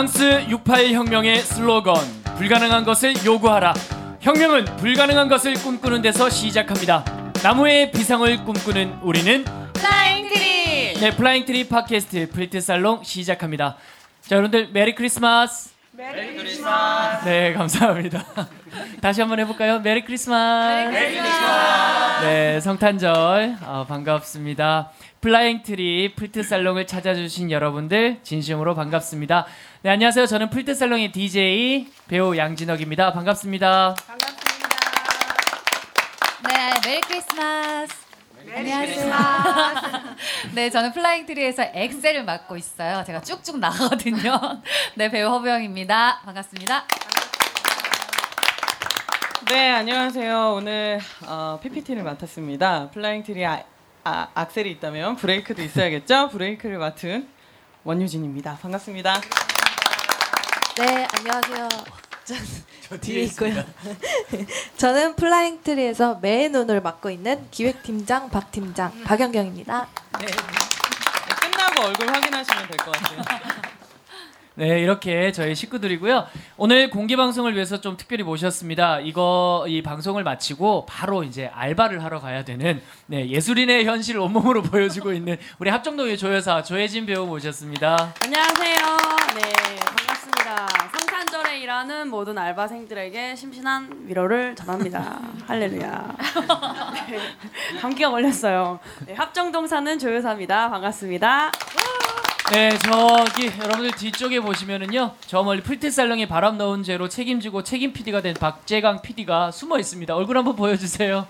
프랑스 68혁명의 슬로건 불가능한 것을 요구하라. 혁명은 불가능한 것을 꿈꾸는 데서 시작합니다. 나무의 비상을 꿈꾸는 우리는 플라잉 트리. 네 플라잉 트리 팟캐스트 플트 살롱 시작합니다. 자 여러분들 Merry Christmas Merry Christmas 네 감사합니다 다시 한번 해볼까요 Merry Christmas Merry Christmas. 네 성탄절 어, 반갑습니다 플라잉 트리 플트 살롱을 찾아주신 여러분들 진심으로 반갑습니다. 네 안녕하세요. 저는 플트 살롱의 DJ 배우 양진혁입니다. 반갑습니다. 반갑습니다. 네, Merry Christmas. 안녕하세요. 네, 저는 플라잉 트리에서 액셀을 맡고 있어요. 제가 쭉쭉 나가거든요. 네, 배우 허부영입니다. 반갑습니다. 네, 안녕하세요. 오늘 어, PPT를 맡았습니다. 플라잉 트리 아, 아, 액셀이 있다면 브레이크도 있어야겠죠? 브레이크를 맡은 원유진입니다. 반갑습니다. 네, 안녕하세요. 저, 뒤에 있고요. 저는 플라잉 트리에서 매의 눈을 맡고 있는 기획팀장 박 팀장 박연경입니다. 네, 끝나고 얼굴 확인하시면 될 것 같아요. 네 이렇게 저희 식구들이고요. 오늘 공개 방송을 위해서 좀 특별히 모셨습니다. 이거 이 방송을 마치고 바로 이제 알바를 하러 가야 되는 네, 예술인의 현실을 온몸으로 보여주고 있는 우리 합정동의 조여사 조혜진 배우 모셨습니다. 안녕하세요. 네, 반갑습니다. 일하는 모든 알바생들에게 심신한 위로를 전합니다. 할렐루야. 네, 감기가 걸렸어요. 네, 합정동 사는 조효사입니다. 반갑습니다. 네, 저기 여러분들 뒤쪽에 보시면은요. 저 멀리 플트살롱의 바람 넣은 죄로 책임지고 책임 PD가 된 박재강 PD가 숨어 있습니다. 얼굴 한번 보여주세요.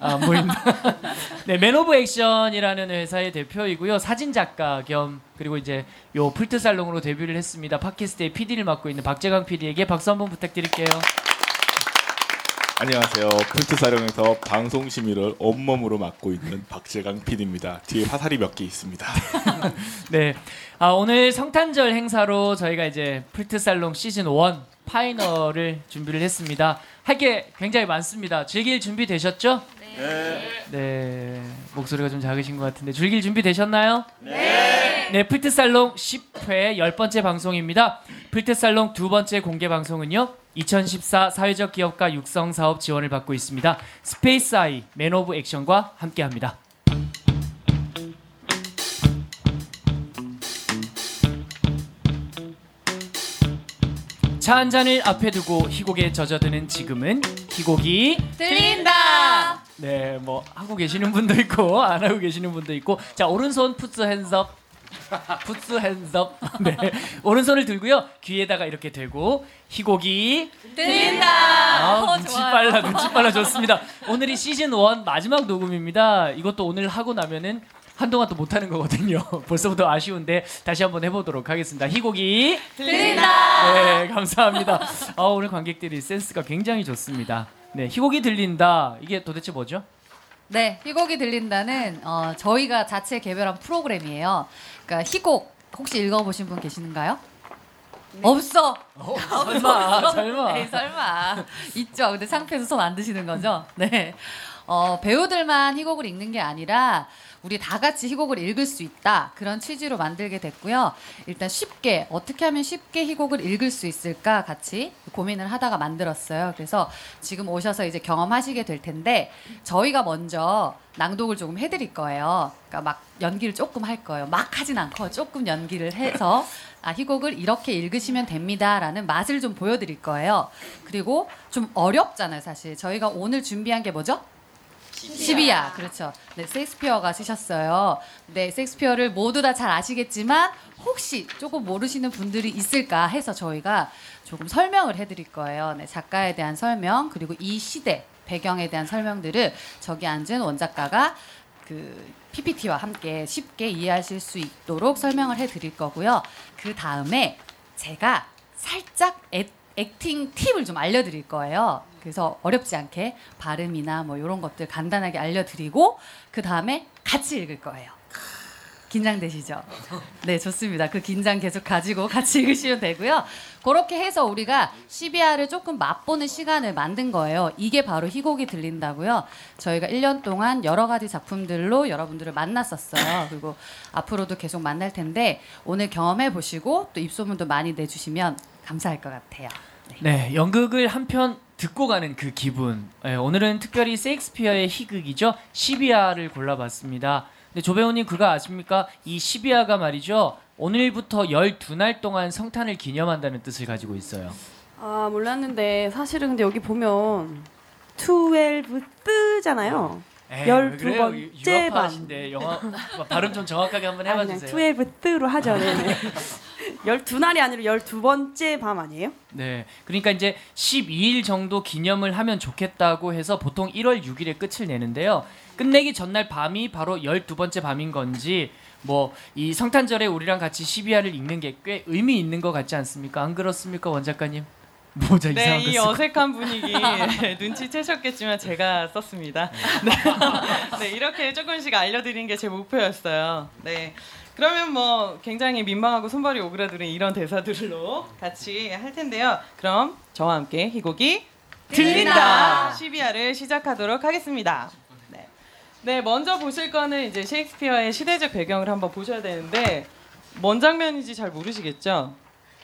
아, 안 보인다. 네, 맨 오브 액션이라는 회사의 대표이고요. 사진 작가 겸 그리고 이제 요 플트 살롱으로 데뷔를 했습니다. 팟캐스트의 PD를 맡고 있는 박재강 PD에게 박수 한번 부탁드릴게요. 안녕하세요. 플트 살롱에서 방송 심의를 온몸으로 맡고 있는 박재강 PD입니다. 뒤에 화살이 몇 개 있습니다. 네. 아, 오늘 성탄절 행사로 저희가 이제 플트 살롱 시즌 1 final을 준비를 했습니다. 할 게 굉장히 많습니다. 즐길 준비 되셨죠? 네. 네. 목소리가 좀 작으신 것 같은데 즐길 준비 되셨나요? 네. 네, 플트살롱 10회 10번째 방송입니다. 플트살롱 두 번째 공개 방송은요. 2014 사회적 기업가 육성 사업 지원을 받고 있습니다. 스페이스 아이 맨 오브 액션과 함께 합니다. 차 한 잔을 앞에 두고 희곡에 젖어드는 지금은 희곡이 들린다. 네, 뭐 하고 계시는 분도 있고 안 하고 계시는 분도 있고. 자 오른손 푸스 핸즈업 푸스 핸즈업 네 오른손을 들고요. 귀에다가 이렇게 대고 희곡이 들린다. 아, 어, 눈치 좋아요. 빨라 눈치 빨라. 좋습니다. 오늘이 시즌 1 마지막 녹음입니다. 이것도 오늘 하고 나면은 한동안 또 못하는 거거든요 벌써부터 아쉬운데 다시 한번 해보도록 하겠습니다 희곡이 들린다. 네 감사합니다 아, 오늘 관객들이 센스가 굉장히 좋습니다 네 희곡이 들린다 이게 도대체 뭐죠? 네, 희곡이 들린다는 어, 저희가 자체 개별한 프로그램이에요. 그러니까 희곡 혹시 읽어보신 분 계시는가요? 없어. 설마 설마 에이, 설마. 있죠. 근데 상표에서 손 안 드시는 거죠? 네. 어, 배우들만 희곡을 읽는 게 아니라 우리 다 같이 희곡을 읽을 수 있다. 그런 취지로 만들게 됐고요. 일단 쉽게 어떻게 하면 쉽게 희곡을 읽을 수 있을까 같이 고민을 하다가 만들었어요. 그래서 지금 오셔서 이제 경험하시게 될 텐데 저희가 먼저 낭독을 조금 해드릴 거예요. 그러니까 막 연기를 조금 할 거예요. 막 하진 않고 조금 연기를 해서 아, 희곡을 이렇게 읽으시면 됩니다라는 맛을 좀 보여드릴 거예요. 그리고 좀 어렵잖아요, 사실. 저희가 오늘 준비한 게 뭐죠? 시비야. 그렇죠. 네, 셰익스피어가 쓰셨어요. 네, 셰익스피어를 모두 다 잘 아시겠지만 혹시 조금 모르시는 분들이 있을까 해서 저희가 조금 설명을 해드릴 거예요. 네, 작가에 대한 설명 그리고 이 시대 배경에 대한 설명들을 저기 앉은 원작가가 그 PPT와 함께 쉽게 이해하실 수 있도록 설명을 해드릴 거고요. 그 다음에 제가 살짝 액, 액팅 팁을 좀 알려드릴 거예요. 그래서 어렵지 않게 발음이나 뭐 이런 것들 간단하게 알려드리고 그 다음에 같이 읽을 거예요. 긴장되시죠? 네, 좋습니다. 그 긴장 계속 가지고 같이 읽으시면 되고요. 그렇게 해서 우리가 12화를 조금 맛보는 시간을 만든 거예요. 이게 바로 희곡이 들린다고요. 저희가 1년 동안 여러 가지 작품들로 여러분들을 만났었어요. 그리고 앞으로도 계속 만날 텐데 오늘 경험해 보시고 또 입소문도 많이 내주시면 감사할 것 같아요. 네, 연극을 한 편 듣고 가는 그 기분. 예, 오늘은 특별히 세익스피어의 희극이죠. 12화를 골라봤습니다. 근데 조 배우님 그거 아십니까? 이 12화가 말이죠. 오늘부터 12날 동안 성탄을 기념한다는 뜻을 가지고 있어요. 아 몰랐는데 사실은 근데 여기 보면 12 뜨잖아요. 에이, 열두? 번째 유학파신데 영어 발음 좀 정확하게 한번 아니, 해봐 주세요. 그냥 12 뜨로 하죠. 네네. 12날이 아니라 12번째 밤 아니에요? 네, 그러니까 이제 12일 정도 기념을 하면 좋겠다고 해서 보통 1월 6일에 끝을 내는데요. 끝내기 전날 밤이 바로 12번째 밤인 건지 뭐 이 성탄절에 우리랑 같이 12화를 읽는 게 꽤 의미 있는 것 같지 않습니까? 안 그렇습니까, 원 작가님? 모자 네, 이상한 이. 어색한 분위기 눈치채셨겠지만 제가 썼습니다. 네. 네, 이렇게 조금씩 알려드리는 게제 목표였어요. 네. 그러면 뭐 굉장히 민망하고 손발이 오그라드는 이런 대사들로 같이 할 텐데요. 그럼 저와 함께 희곡이 들린다 12화를 시작하도록 하겠습니다. 네. 네, 먼저 보실 거는 이제 셰익스피어의 시대적 배경을 한번 보셔야 되는데 뭔 장면인지 잘 모르시겠죠?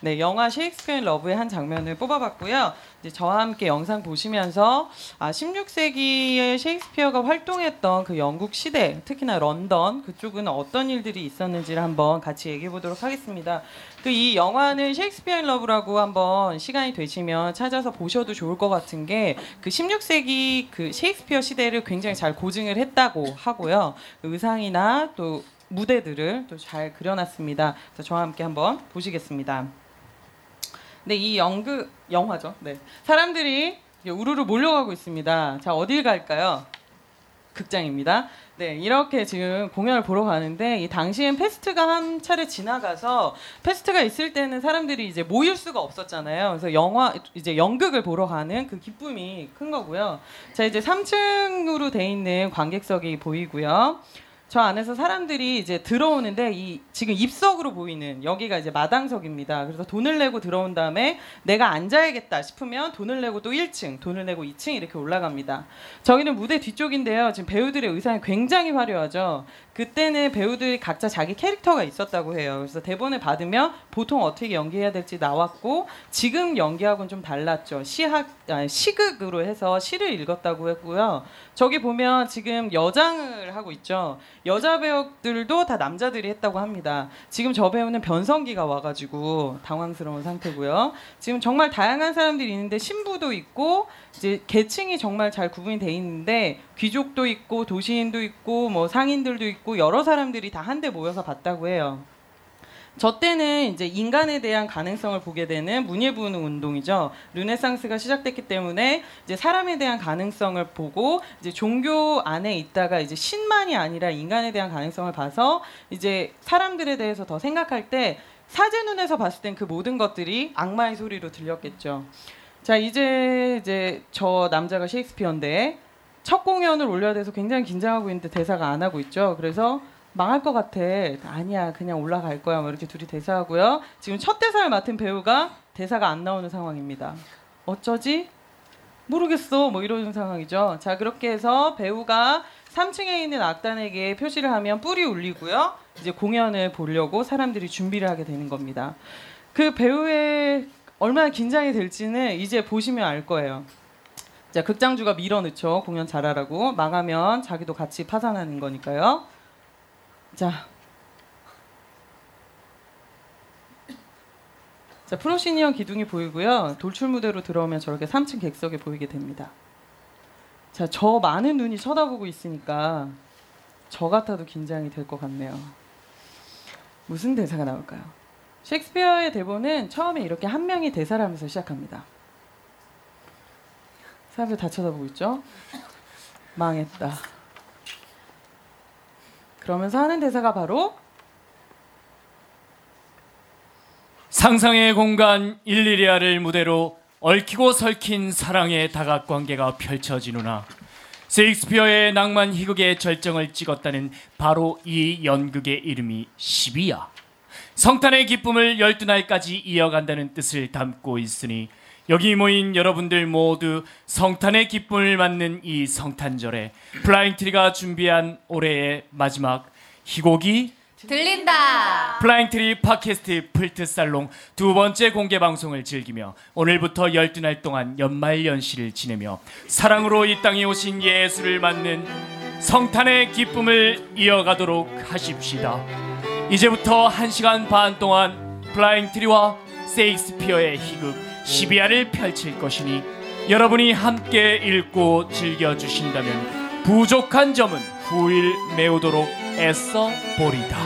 네, 영화 셰익스피어 인 러브의 한 장면을 뽑아봤고요. 이제 저와 함께 영상 보시면서 아, 16세기에 셰익스피어가 활동했던 그 영국 시대, 특히나 런던 그쪽은 어떤 일들이 있었는지를 한번 같이 얘기해 보도록 하겠습니다. 그 이 영화는 셰익스피어 인 러브라고 한번 시간이 되시면 찾아서 보셔도 좋을 것 같은 게 그 16세기 그 셰익스피어 시대를 굉장히 잘 고증을 했다고 하고요. 그 의상이나 또 무대들을 또 잘 그려놨습니다. 그래서 저와 함께 한번 보시겠습니다. 네, 이 연극 영화죠. 네, 사람들이 우르르 몰려가고 있습니다. 자, 어딜 갈까요? 극장입니다. 네, 이렇게 지금 공연을 보러 가는데 이 당시엔 페스트가 한 차례 지나가서 페스트가 있을 때는 사람들이 이제 모일 수가 없었잖아요. 그래서 영화 이제 연극을 보러 가는 그 기쁨이 큰 거고요. 자, 이제 3층으로 돼 있는 관객석이 보이고요. 저 안에서 사람들이 이제 들어오는데 이 지금 입석으로 보이는 여기가 이제 마당석입니다. 그래서 돈을 내고 들어온 다음에 내가 앉아야겠다 싶으면 돈을 내고 또 1층, 돈을 내고 2층 이렇게 올라갑니다. 저기는 무대 뒤쪽인데요. 지금 배우들의 의상이 굉장히 화려하죠. 그때는 배우들이 각자 자기 캐릭터가 있었다고 해요. 그래서 대본을 받으면 보통 어떻게 연기해야 될지 나왔고 지금 연기하고는 좀 달랐죠. 시학 아니, 시극으로 해서 시를 읽었다고 했고요. 저기 보면 지금 여장을 하고 있죠. 여자 배우들도 다 남자들이 했다고 합니다. 지금 저 배우는 변성기가 와가지고 당황스러운 상태고요. 지금 정말 다양한 사람들이 있는데 신부도 있고 이제 계층이 정말 잘 구분이 돼 있는데 귀족도 있고 도시인도 있고 뭐 상인들도 있고 여러 사람들이 다 한데 모여서 봤다고 해요. 저 때는 이제 인간에 대한 가능성을 보게 되는 문예부는 운동이죠. 르네상스가 시작됐기 때문에 이제 사람에 대한 가능성을 보고 이제 종교 안에 있다가 이제 신만이 아니라 인간에 대한 가능성을 봐서 이제 사람들에 대해서 더 생각할 때 사제 눈에서 봤을 땐 그 모든 것들이 악마의 소리로 들렸겠죠. 자 이제 이제 저 남자가 셰익스피어인데 첫 공연을 올려야 돼서 굉장히 긴장하고 있는데 대사가 안 하고 있죠. 그래서 망할 것 같아. 아니야, 그냥 올라갈 거야. 뭐 이렇게 둘이 대사하고요. 지금 첫 대사를 맡은 배우가 대사가 안 나오는 상황입니다. 어쩌지? 모르겠어. 뭐 이러는 상황이죠. 자, 그렇게 해서 배우가 3층에 있는 악단에게 표시를 하면 뿔이 울리고요. 이제 공연을 보려고 사람들이 준비를 하게 되는 겁니다. 그 배우의 얼마나 긴장이 될지는 이제 보시면 알 거예요. 자, 극장주가 밀어넣죠. 공연 잘하라고. 망하면 자기도 같이 파산하는 거니까요. 자. 자, 프로시니언 기둥이 보이고요. 돌출 무대로 들어오면 저렇게 3층 객석에 보이게 됩니다. 자, 저 많은 눈이 쳐다보고 있으니까 저 같아도 긴장이 될 것 같네요. 무슨 대사가 나올까요? 셰익스피어의 대본은 처음에 이렇게 한 명이 대사를 하면서 시작합니다. 사람들 다 쳐다보고 있죠? 망했다. 그러면서 하는 대사가 바로 상상의 공간 일리리아를 무대로 얽히고 설킨 사랑의 다각 관계가 펼쳐지누나 셰익스피어의 낭만 희극의 절정을 찍었다는 바로 이 연극의 이름이 십이야. 성탄의 기쁨을 열두 날까지 이어간다는 뜻을 담고 있으니 여기 모인 여러분들 모두 성탄의 기쁨을 맞는 이 성탄절에 플라잉트리가 준비한 올해의 마지막 희곡이 들린다. 플라잉트리 팟캐스트 플트살롱 두 번째 공개 방송을 즐기며 오늘부터 12날 동안 연말 연시를 지내며 사랑으로 이 땅에 오신 예수를 맞는 성탄의 기쁨을 이어가도록 하십시다. 이제부터 1시간 반 동안 플라잉트리와 셰익스피어의 희극 십이야를 펼칠 것이니 여러분이 함께 읽고 즐겨 주신다면 부족한 점은 후일 메우도록 애써 보리다.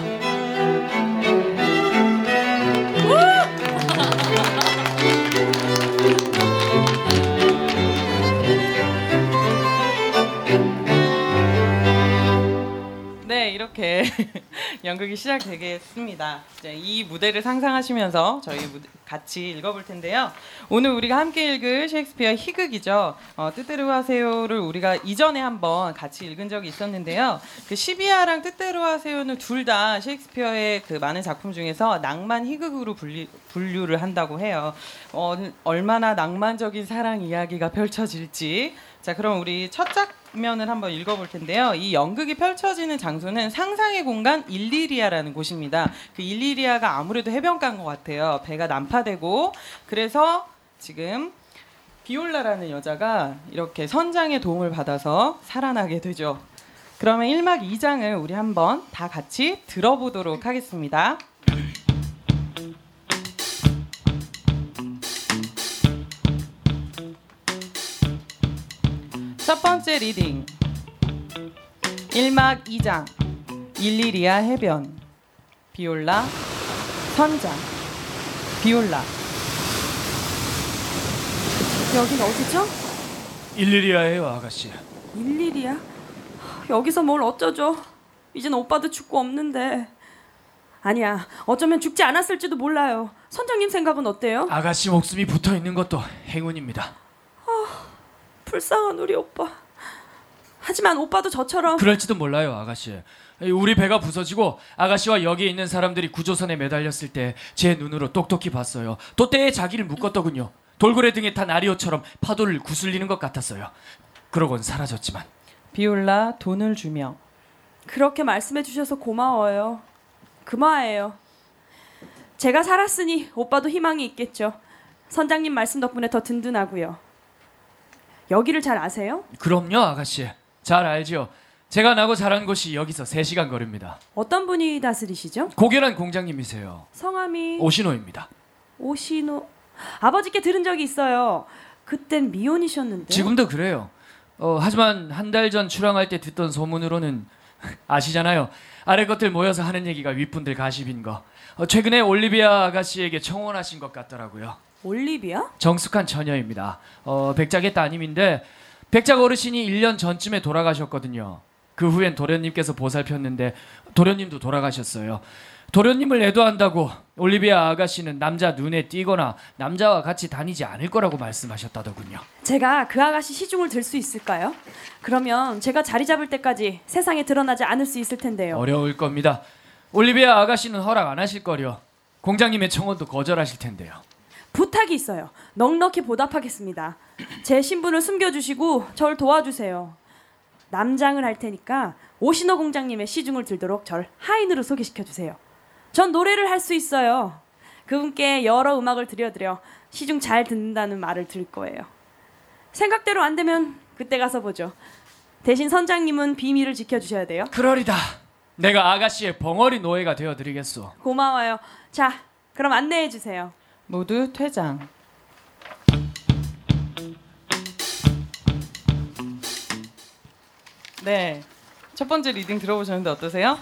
네, 이렇게 연극이 시작되겠습니다. 이제 이 무대를 상상하시면서 저희 무대 같이 읽어볼 텐데요. 오늘 우리가 함께 읽을 셰익스피어 희극이죠. 어, 뜻대로 하세요를 우리가 이전에 한번 같이 읽은 적이 있었는데요. 그 시비아랑 뜻대로 하세요는 둘 다 셰익스피어의 그 많은 작품 중에서 낭만 희극으로 분리, 분류를 한다고 해요. 어, 얼마나 낭만적인 사랑 이야기가 펼쳐질지. 자, 그럼 우리 첫 장면을 한번 읽어볼 텐데요. 이 연극이 펼쳐지는 장소는 상상의 공간 일리리아라는 곳입니다. 그 일리리아가 아무래도 해변가인 것 같아요. 배가 난파되고 그래서 지금 비올라라는 여자가 이렇게 선장의 도움을 받아서 살아나게 되죠. 그러면 1막 2장을 우리 한번 다 같이 들어보도록 하겠습니다. 첫 번째 reading 1막 2장 일리리아 해변 비올라 선장 비올라 여긴 어디죠? 일리리아예요, 아가씨. 일리리아? 여기서 뭘 어쩌죠? 이젠 오빠도 죽고 없는데. 아니야. 어쩌면 죽지 않았을지도 몰라요. 선장님 생각은 어때요? 아가씨 목숨이 붙어 있는 것도 행운입니다. 불쌍한 우리 오빠. 하지만 오빠도 저처럼 그럴지도 몰라요, 아가씨. 우리 배가 부서지고 아가씨와 여기 있는 사람들이 구조선에 매달렸을 때 제 눈으로 똑똑히 봤어요. 돛대에 자기를 묶었더군요. 돌고래 등에 탄 아리오처럼 파도를 구슬리는 것 같았어요. 그러곤 사라졌지만 비올라 돈을 주며 그렇게 말씀해 주셔서 고마워요. 그마예요. 제가 살았으니 오빠도 희망이 있겠죠. 선장님 말씀 덕분에 더 든든하고요. 여기를 잘 아세요? 그럼요, 아가씨. 잘 알죠. 제가 나고 자란 곳이 여기서 3시간 거리입니다. 어떤 분이 다스리시죠? 고결한 공장님이세요. 성함이 오신호입니다. 오신호 아버지께 들은 적이 있어요. 그땐 미혼이셨는데. 지금도 그래요. 어, 하지만 한 달 전 출항할 때 듣던 소문으로는 아시잖아요. 아래 것들 모여서 하는 얘기가 윗분들 가십인 거. 어, 최근에 올리비아 아가씨에게 청혼하신 것 같더라고요. 올리비아? 정숙한 처녀입니다. 어, 백작의 따님인데 백작 어르신이 1년 전쯤에 돌아가셨거든요. 그 후엔 도련님께서 보살폈는데 도련님도 돌아가셨어요. 도련님을 애도한다고 올리비아 아가씨는 남자 눈에 띄거나 남자와 같이 다니지 않을 거라고 말씀하셨다더군요. 제가 그 아가씨 시중을 들 수 있을까요? 그러면 제가 자리 잡을 때까지 세상에 드러나지 않을 수 있을 텐데요. 어려울 겁니다. 올리비아 아가씨는 허락 안 하실 거려. 공장님의 청혼도 거절하실 텐데요. 부탁이 있어요. 넉넉히 보답하겠습니다. 제 신분을 숨겨주시고 절 도와주세요. 남장을 할 테니까 오신호 공장님의 시중을 들도록 절 하인으로 소개시켜 주세요. 전 노래를 할 수 있어요. 그분께 여러 음악을 들려드려 시중 잘 듣는다는 말을 들을 거예요. 생각대로 안 되면 그때 가서 보죠. 대신 선장님은 비밀을 지켜주셔야 돼요. 그러리다. 내가 아가씨의 벙어리 노예가 되어드리겠소. 고마워요. 자, 그럼 안내해 주세요. 모두 퇴장. 네. 첫 번째 reading 들어보셨는데 어떠세요?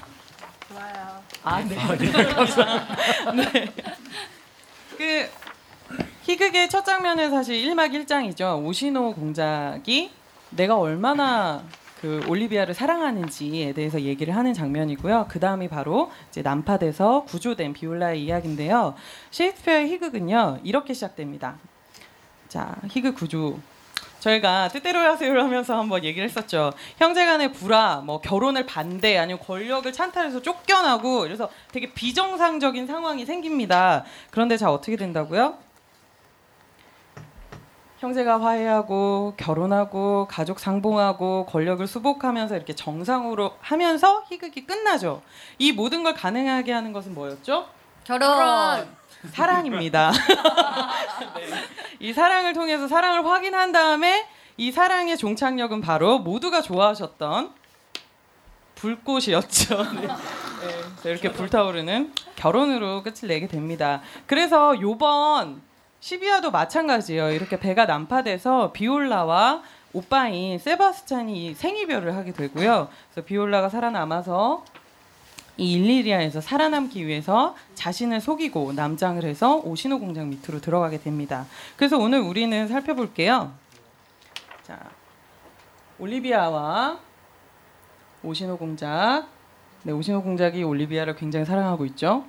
좋아요. 아, 네. 네. 그 희극의 첫 장면은 사실 1막 1장이죠. 오시노 공작이 내가 얼마나 그 올리비아를 사랑하는지에 대해서 얘기를 하는 장면이고요. 그 다음이 바로 이제 난파돼서 구조된 비올라의 이야기인데요. 셰익스피어의 희극은요 이렇게 시작됩니다. 자 희극 구조 저희가 뜻대로 하세요를 하면서 한번 얘기를 했었죠. 형제간의 불화, 뭐 결혼을 반대, 아니면 권력을 찬탈해서 쫓겨나고 그래서 되게 비정상적인 상황이 생깁니다. 그런데 자 어떻게 된다고요? 형제가 화해하고 결혼하고 가족 상봉하고 권력을 수복하면서 이렇게 정상으로 하면서 희극이 끝나죠. 이 모든 걸 가능하게 하는 것은 뭐였죠? 결혼. 사랑입니다. 네. 이 사랑을 통해서 사랑을 확인한 다음에 이 사랑의 종착역은 바로 모두가 좋아하셨던 불꽃이었죠. 네. 네. 이렇게 불타오르는 결혼으로 끝을 내게 됩니다. 그래서 요번 12화도 마찬가지예요. 이렇게 배가 난파돼서 비올라와 오빠인 세바스찬이 생이별을 하게 되고요. 그래서 비올라가 살아남아서 이 일리리아에서 살아남기 위해서 자신을 속이고 남장을 해서 오시노 공장 밑으로 들어가게 됩니다. 그래서 오늘 우리는 살펴볼게요. 자, 올리비아와 오시노 공작. 네, 오시노 공작이 올리비아를 굉장히 사랑하고 있죠.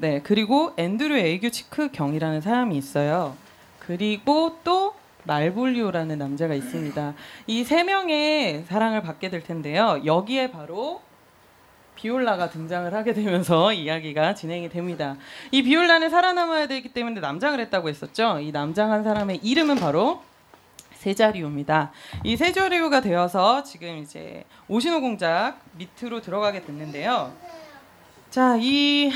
네, 그리고 앤드류 에이규 치크 경이라는 사람이 있어요. 그리고 또 말볼리오라는 남자가 있습니다. 이 세 명의 사랑을 받게 될 텐데요. 여기에 바로 비올라가 등장을 하게 되면서 이야기가 진행이 됩니다. 이 비올라는 살아남아야 되기 때문에 남장을 했다고 했었죠. 이 남장한 사람의 이름은 바로 세자리오입니다. 이 세자리오가 되어서 지금 이제 오시노 공작 밑으로 들어가게 됐는데요. 자, 이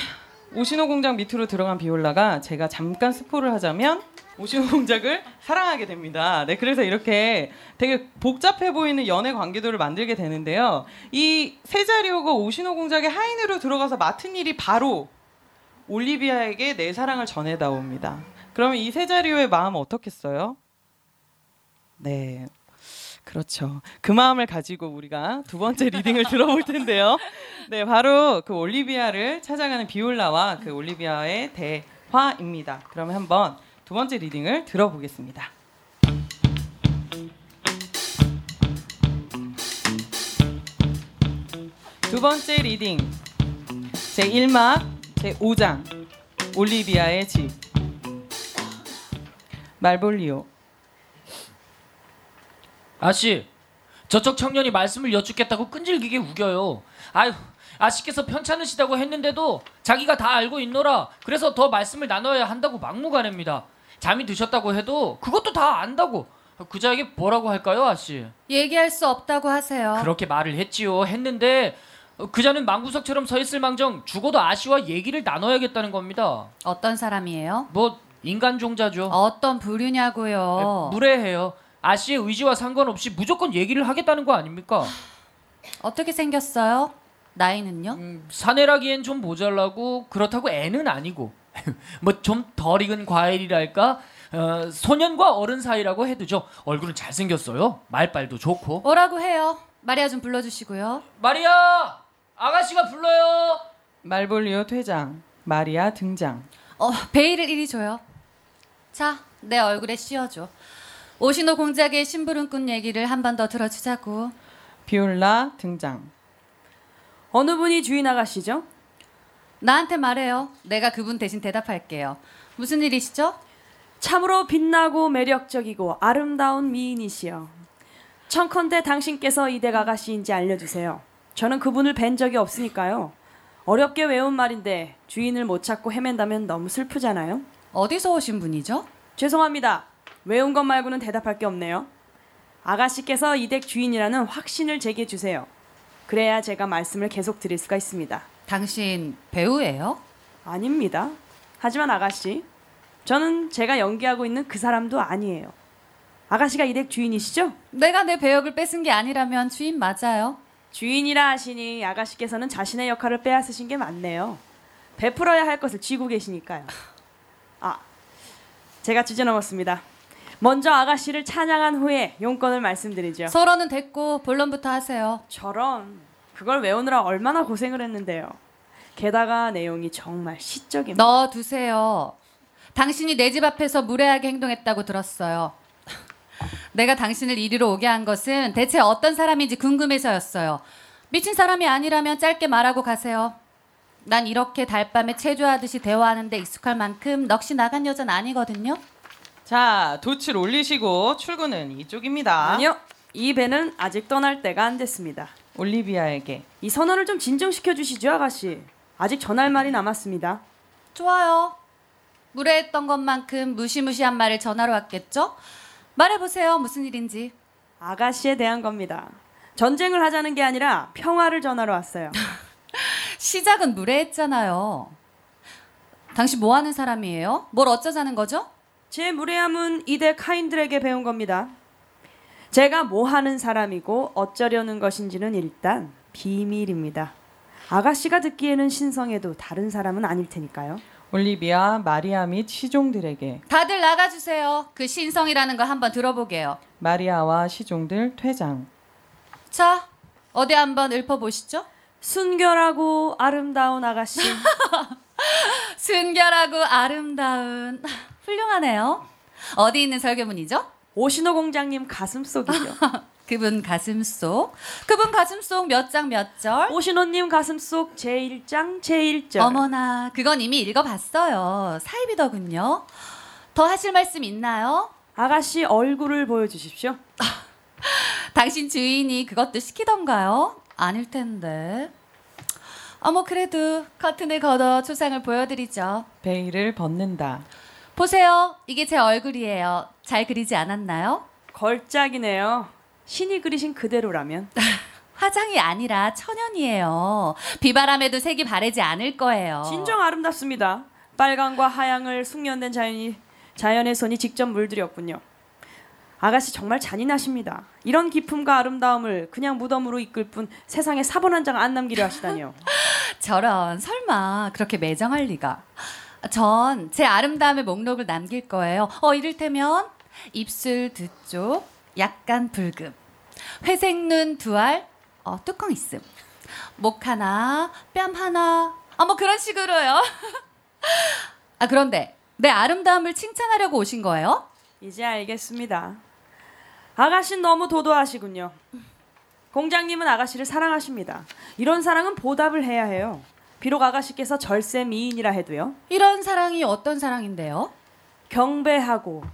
오시노 공작 밑으로 들어간 비올라가 제가 잠깐 스포를 하자면 오시노 공작을 사랑하게 됩니다. 네, 그래서 이렇게 되게 복잡해 보이는 연애 관계도를 만들게 되는데요. 이 세자리오가 오시노 공작의 하인으로 들어가서 맡은 일이 바로 올리비아에게 내 사랑을 전해다 옵니다. 그러면 이 세자리오의 마음 어떻겠어요? 네. 그렇죠. 그 마음을 가지고 우리가 두 번째 reading을 들어볼 텐데요. 네, 바로 그 올리비아를 찾아가는 비올라와 그 올리비아의 대화입니다. 그러면 한번 두 번째 reading을 들어보겠습니다. 두 번째 reading 제 1막 제 5장 올리비아의 집 말볼리오 아씨, 저쪽 청년이 말씀을 여쭙겠다고 끈질기게 우겨요. 아유, 아씨께서 편찮으시다고 했는데도 자기가 다 알고 있노라. 그래서 더 말씀을 나눠야 한다고 막무가내입니다. 잠이 드셨다고 해도 그것도 다 안다고. 그자에게 뭐라고 할까요, 아씨? 얘기할 수 없다고 하세요. 그렇게 말을 했지요. 했는데 그자는 망구석처럼 서 있을 망정 죽어도 아씨와 얘기를 나눠야겠다는 겁니다. 어떤 사람이에요? 뭐 인간 종자죠. 어떤 부류냐고요. 무례해요. 아씨의 의지와 상관없이 무조건 얘기를 하겠다는 거 아닙니까? 어떻게 생겼어요? 나이는요? 음, 사내라기엔 좀 모자라고 그렇다고 애는 아니고 뭐 좀 덜 익은 과일이랄까 어, 소년과 어른 사이라고 해도죠 얼굴은 잘생겼어요 말빨도 좋고 뭐라고 해요? 마리아 좀 불러주시고요. 마리아 아가씨가 불러요 말볼리오 퇴장 마리아 등장 어, 베일을 이리 줘요. 자, 내 얼굴에 씌워줘. 오시노 공작의 심부름꾼 얘기를 한 번 더 들어주자고. 비올라 등장 어느 분이 주인 아가씨죠? 나한테 말해요. 내가 그분 대신 대답할게요. 무슨 일이시죠? 참으로 빛나고 매력적이고 아름다운 미인이시여. 청컨대 당신께서 이댁 아가씨인지 알려주세요. 저는 그분을 뵌 적이 없으니까요. 어렵게 외운 말인데 주인을 못 찾고 헤맨다면 너무 슬프잖아요. 어디서 오신 분이죠? 죄송합니다. 외운 것 말고는 대답할 게 없네요. 아가씨께서 이댁 주인이라는 확신을 제게 주세요. 그래야 제가 말씀을 계속 드릴 수가 있습니다. 당신 배우예요? 아닙니다. 하지만 아가씨, 저는 제가 연기하고 있는 그 사람도 아니에요. 아가씨가 이 댁 주인이시죠? 내가 내 배역을 뺏은 게 아니라면 주인 맞아요. 주인이라 하시니 아가씨께서는 자신의 역할을 빼앗으신 게 맞네요. 베풀어야 할 것을 쥐고 계시니까요. 아, 제가 주제 넘었습니다. 먼저 아가씨를 찬양한 후에 용건을 말씀드리죠. 서로는 됐고 본론부터 하세요. 저런 그걸 외우느라 얼마나 고생을 했는데요. 게다가 내용이 정말 시적입니다. 넣어 두세요. 당신이 내 집 앞에서 무례하게 행동했다고 들었어요. 내가 당신을 이리로 오게 한 것은 대체 어떤 사람인지 궁금해서였어요. 미친 사람이 아니라면 짧게 말하고 가세요. 난 이렇게 달밤에 체조하듯이 대화하는데 익숙할 만큼 넋이 나간 여자는 아니거든요. 자, 돛을 올리시고 출구는 이쪽입니다. 아니요. 이 배는 아직 떠날 때가 안 됐습니다. 올리비아에게 이 선언을 좀 진정시켜 주시죠, 아가씨. 아직 전할 말이 남았습니다. 좋아요. 무례했던 것만큼 무시무시한 말을 전하러 왔겠죠? 말해보세요. 무슨 일인지. 아가씨에 대한 겁니다. 전쟁을 하자는 게 아니라 평화를 전하러 왔어요. 시작은 무례했잖아요. 당신 뭐 하는 사람이에요? 뭘 어쩌자는 거죠? 제 무례함은 이대 카인들에게 배운 겁니다. 제가 뭐 하는 사람이고 어쩌려는 것인지는 일단 비밀입니다. 아가씨가 듣기에는 신성해도 다른 사람은 아닐 테니까요. 올리비아, 마리아 및 시종들에게 다들 나가 주세요. 그 신성이라는 거 한번 들어보게요. 마리아와 시종들 퇴장. 자, 어디 한번 읊어 보시죠. 순결하고 아름다운 아가씨. 순결하고 아름다운 훌륭하네요. 어디 있는 설교문이죠? 오신호 공장님 가슴 속이죠. 그분 가슴 속. 그분 가슴 속 몇 장 몇 절? 오신호님 가슴 속 제1장 제1절. 어머나, 그건 이미 읽어봤어요. 사이비더군요. 더 하실 말씀 있나요? 아가씨 얼굴을 보여주십시오. 당신 주인이 그것도 시키던가요? 아닐 텐데. 어머 그래도 커튼을 걷어 초상을 보여드리죠. 베일을 벗는다. 보세요. 이게 제 얼굴이에요. 잘 그리지 않았나요? 걸작이네요. 신이 그리신 그대로라면. 화장이 아니라 천연이에요. 비바람에도 색이 바래지 않을 거예요. 진정 아름답습니다. 빨강과 하양을 숙련된 자연이 자연의 손이 직접 물들였군요. 아가씨 정말 잔인하십니다. 이런 기품과 아름다움을 그냥 무덤으로 이끌 뿐 세상에 사본 한 장 안 남기려 하시다니요. 저런 설마 그렇게 매정할 리가. 전 제 아름다움의 목록을 남길 거예요. 어 이를테면 입술 두 쪽 약간 붉음, 회색 눈 두 알, 어, 뚜껑 있음, 목 하나, 뺨 하나, 어뭐 그런 식으로요. 아 그런데 내 아름다움을 칭찬하려고 오신 거예요? 이제 알겠습니다. 아가씨 너무 도도하시군요. 공장님은 아가씨를 사랑하십니다. 이런 사랑은 보답을 해야 해요. 비록 아가씨께서 절세 미인이라 해도요. 이런 사랑이 어떤 사랑인데요? 경배하고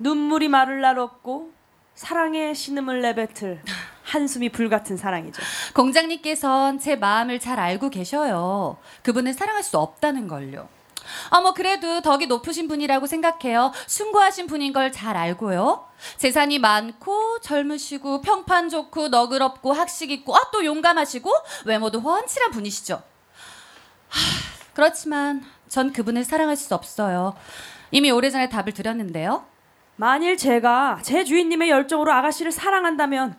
눈물이 마를 날 없고 사랑의 신음을 내뱉을 한숨이 불같은 사랑이죠. 공장님께선 제 마음을 잘 알고 계셔요. 그분을 사랑할 수 없다는 걸요. 아, 뭐, 그래도 덕이 높으신 분이라고 생각해요. 숭고하신 분인 걸 잘 알고요. 재산이 많고, 젊으시고, 평판 좋고, 너그럽고, 학식 있고, 아, 또 용감하시고, 외모도 훤칠한 분이시죠. 하, 그렇지만, 전 그분을 사랑할 수 없어요. 이미 오래전에 답을 드렸는데요. 만일 제가 제 주인님의 열정으로 아가씨를 사랑한다면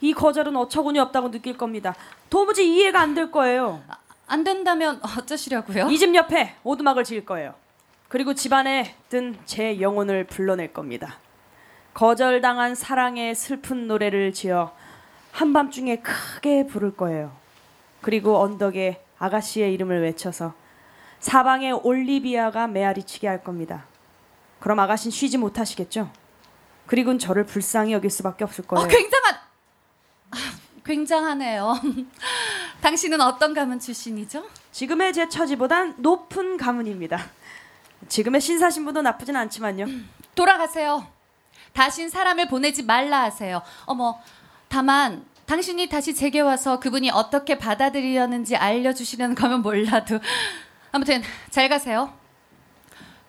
이 거절은 어처구니 없다고 느낄 겁니다. 도무지 이해가 안 될 거예요. 안 된다면 어쩌시려고요? 이 집 옆에 오두막을 지을 거예요. 그리고 집안에 든 제 영혼을 불러낼 겁니다. 거절당한 사랑의 슬픈 노래를 지어 한밤중에 크게 부를 거예요. 그리고 언덕에 아가씨의 이름을 외쳐서 사방에 올리비아가 메아리치게 할 겁니다. 그럼 아가씨는 쉬지 못하시겠죠? 그리고는 저를 불쌍히 여길 수밖에 없을 거예요. 어, 굉장한 아, 굉장하네요. 당신은 어떤 가문 출신이죠? 지금의 제 처지보단 높은 가문입니다. 지금의 신사신부도 나쁘진 않지만요. 돌아가세요. 다신 사람을 보내지 말라 하세요. 어머, 다만 당신이 다시 제게 와서 그분이 어떻게 받아들이려는지 알려주시려는 거면 몰라도 아무튼 잘 가세요.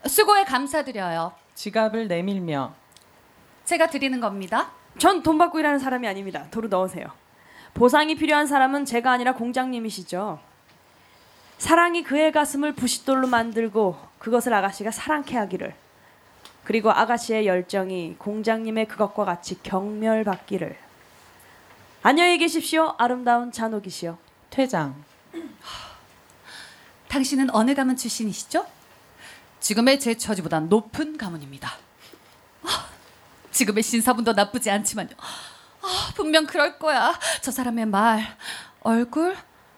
수고에 감사드려요. 지갑을 내밀며 제가 드리는 겁니다. 전 돈 받고 일하는 사람이 아닙니다. 도로 넣으세요. 보상이 필요한 사람은 제가 아니라 공장님이시죠. 사랑이 그의 가슴을 부싯돌로 만들고 그것을 아가씨가 사랑케 하기를. 그리고 아가씨의 열정이 공장님의 그것과 같이 경멸받기를. 안녕히 계십시오. 아름다운 잔혹이시여. 퇴장. 당신은 어느 가문 출신이시죠? 지금의 제 처지보다 높은 가문입니다. 아, 지금의 신사분도 나쁘지 않지만요. 아, 분명 그럴 거야. 저 사람의 말, 얼굴,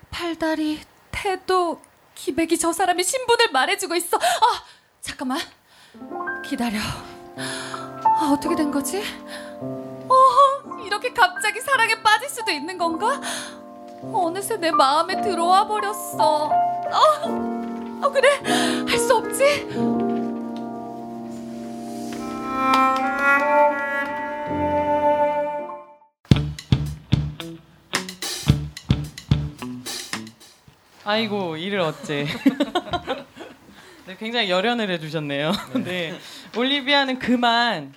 팔다리, 태도, 기백이 저 사람의 신분을 말해주고 있어. 아, 잠깐만. 기다려. 아, 어떻게 된 거지? 어허, 이렇게 갑자기 사랑에 빠질 수도 있는 건가? 어느새 내 마음에 들어와 버렸어. 어, 어 그래, 할 수 없지. 아이고 일을 어째. 네, 굉장히 열연을 해주셨네요. 네. 네. 올리비아는 그만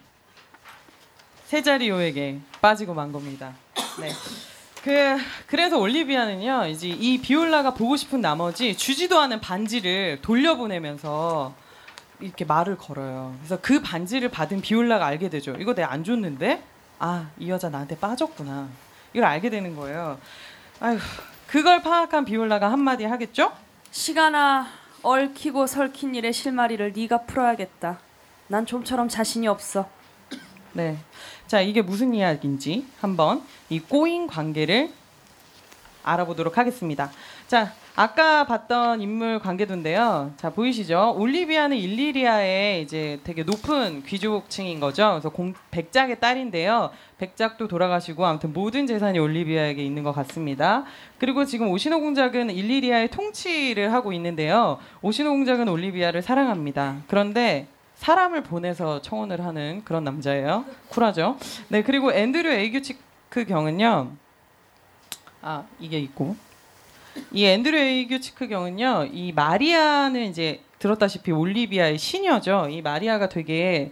세자리오에게 빠지고 만 겁니다. 네. 그 그래서 올리비아는요 이제 이 비올라가 보고 싶은 나머지 주지도 않은 반지를 돌려보내면서 이렇게 말을 걸어요. 그래서 그 반지를 받은 비올라가 알게 되죠. 이거 내가 안 줬는데 아 이 여자 나한테 빠졌구나. 이걸 알게 되는 거예요. 아휴 그걸 파악한 비올라가 한마디 하겠죠? 시간아 얽히고 설킨 일의 실마리를 네가 풀어야겠다. 난 좀처럼 자신이 없어. 네. 자, 이게 무슨 이야기인지 한번 이 꼬인 관계를 알아보도록 하겠습니다. 자, 아까 봤던 인물 관계도인데요. 자, 보이시죠? 올리비아는 일리리아의 이제 되게 높은 귀족층인 거죠. 그래서 공, 백작의 딸인데요. 백작도 돌아가시고 아무튼 모든 재산이 올리비아에게 있는 것 같습니다. 그리고 지금 오시노 공작은 일리리아의 통치를 하고 있는데요. 오시노 공작은 올리비아를 사랑합니다. 그런데 사람을 보내서 청혼을 하는 그런 남자예요. 쿨하죠. 네 그리고 앤드류 에이규치크 경은요. 아 이게 있고 이 앤드류 에이규치크 경은요. 이 마리아는 이제 들었다시피 올리비아의 시녀죠. 이 마리아가 되게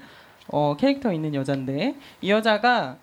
어, 캐릭터 있는 여잔데 이 여자가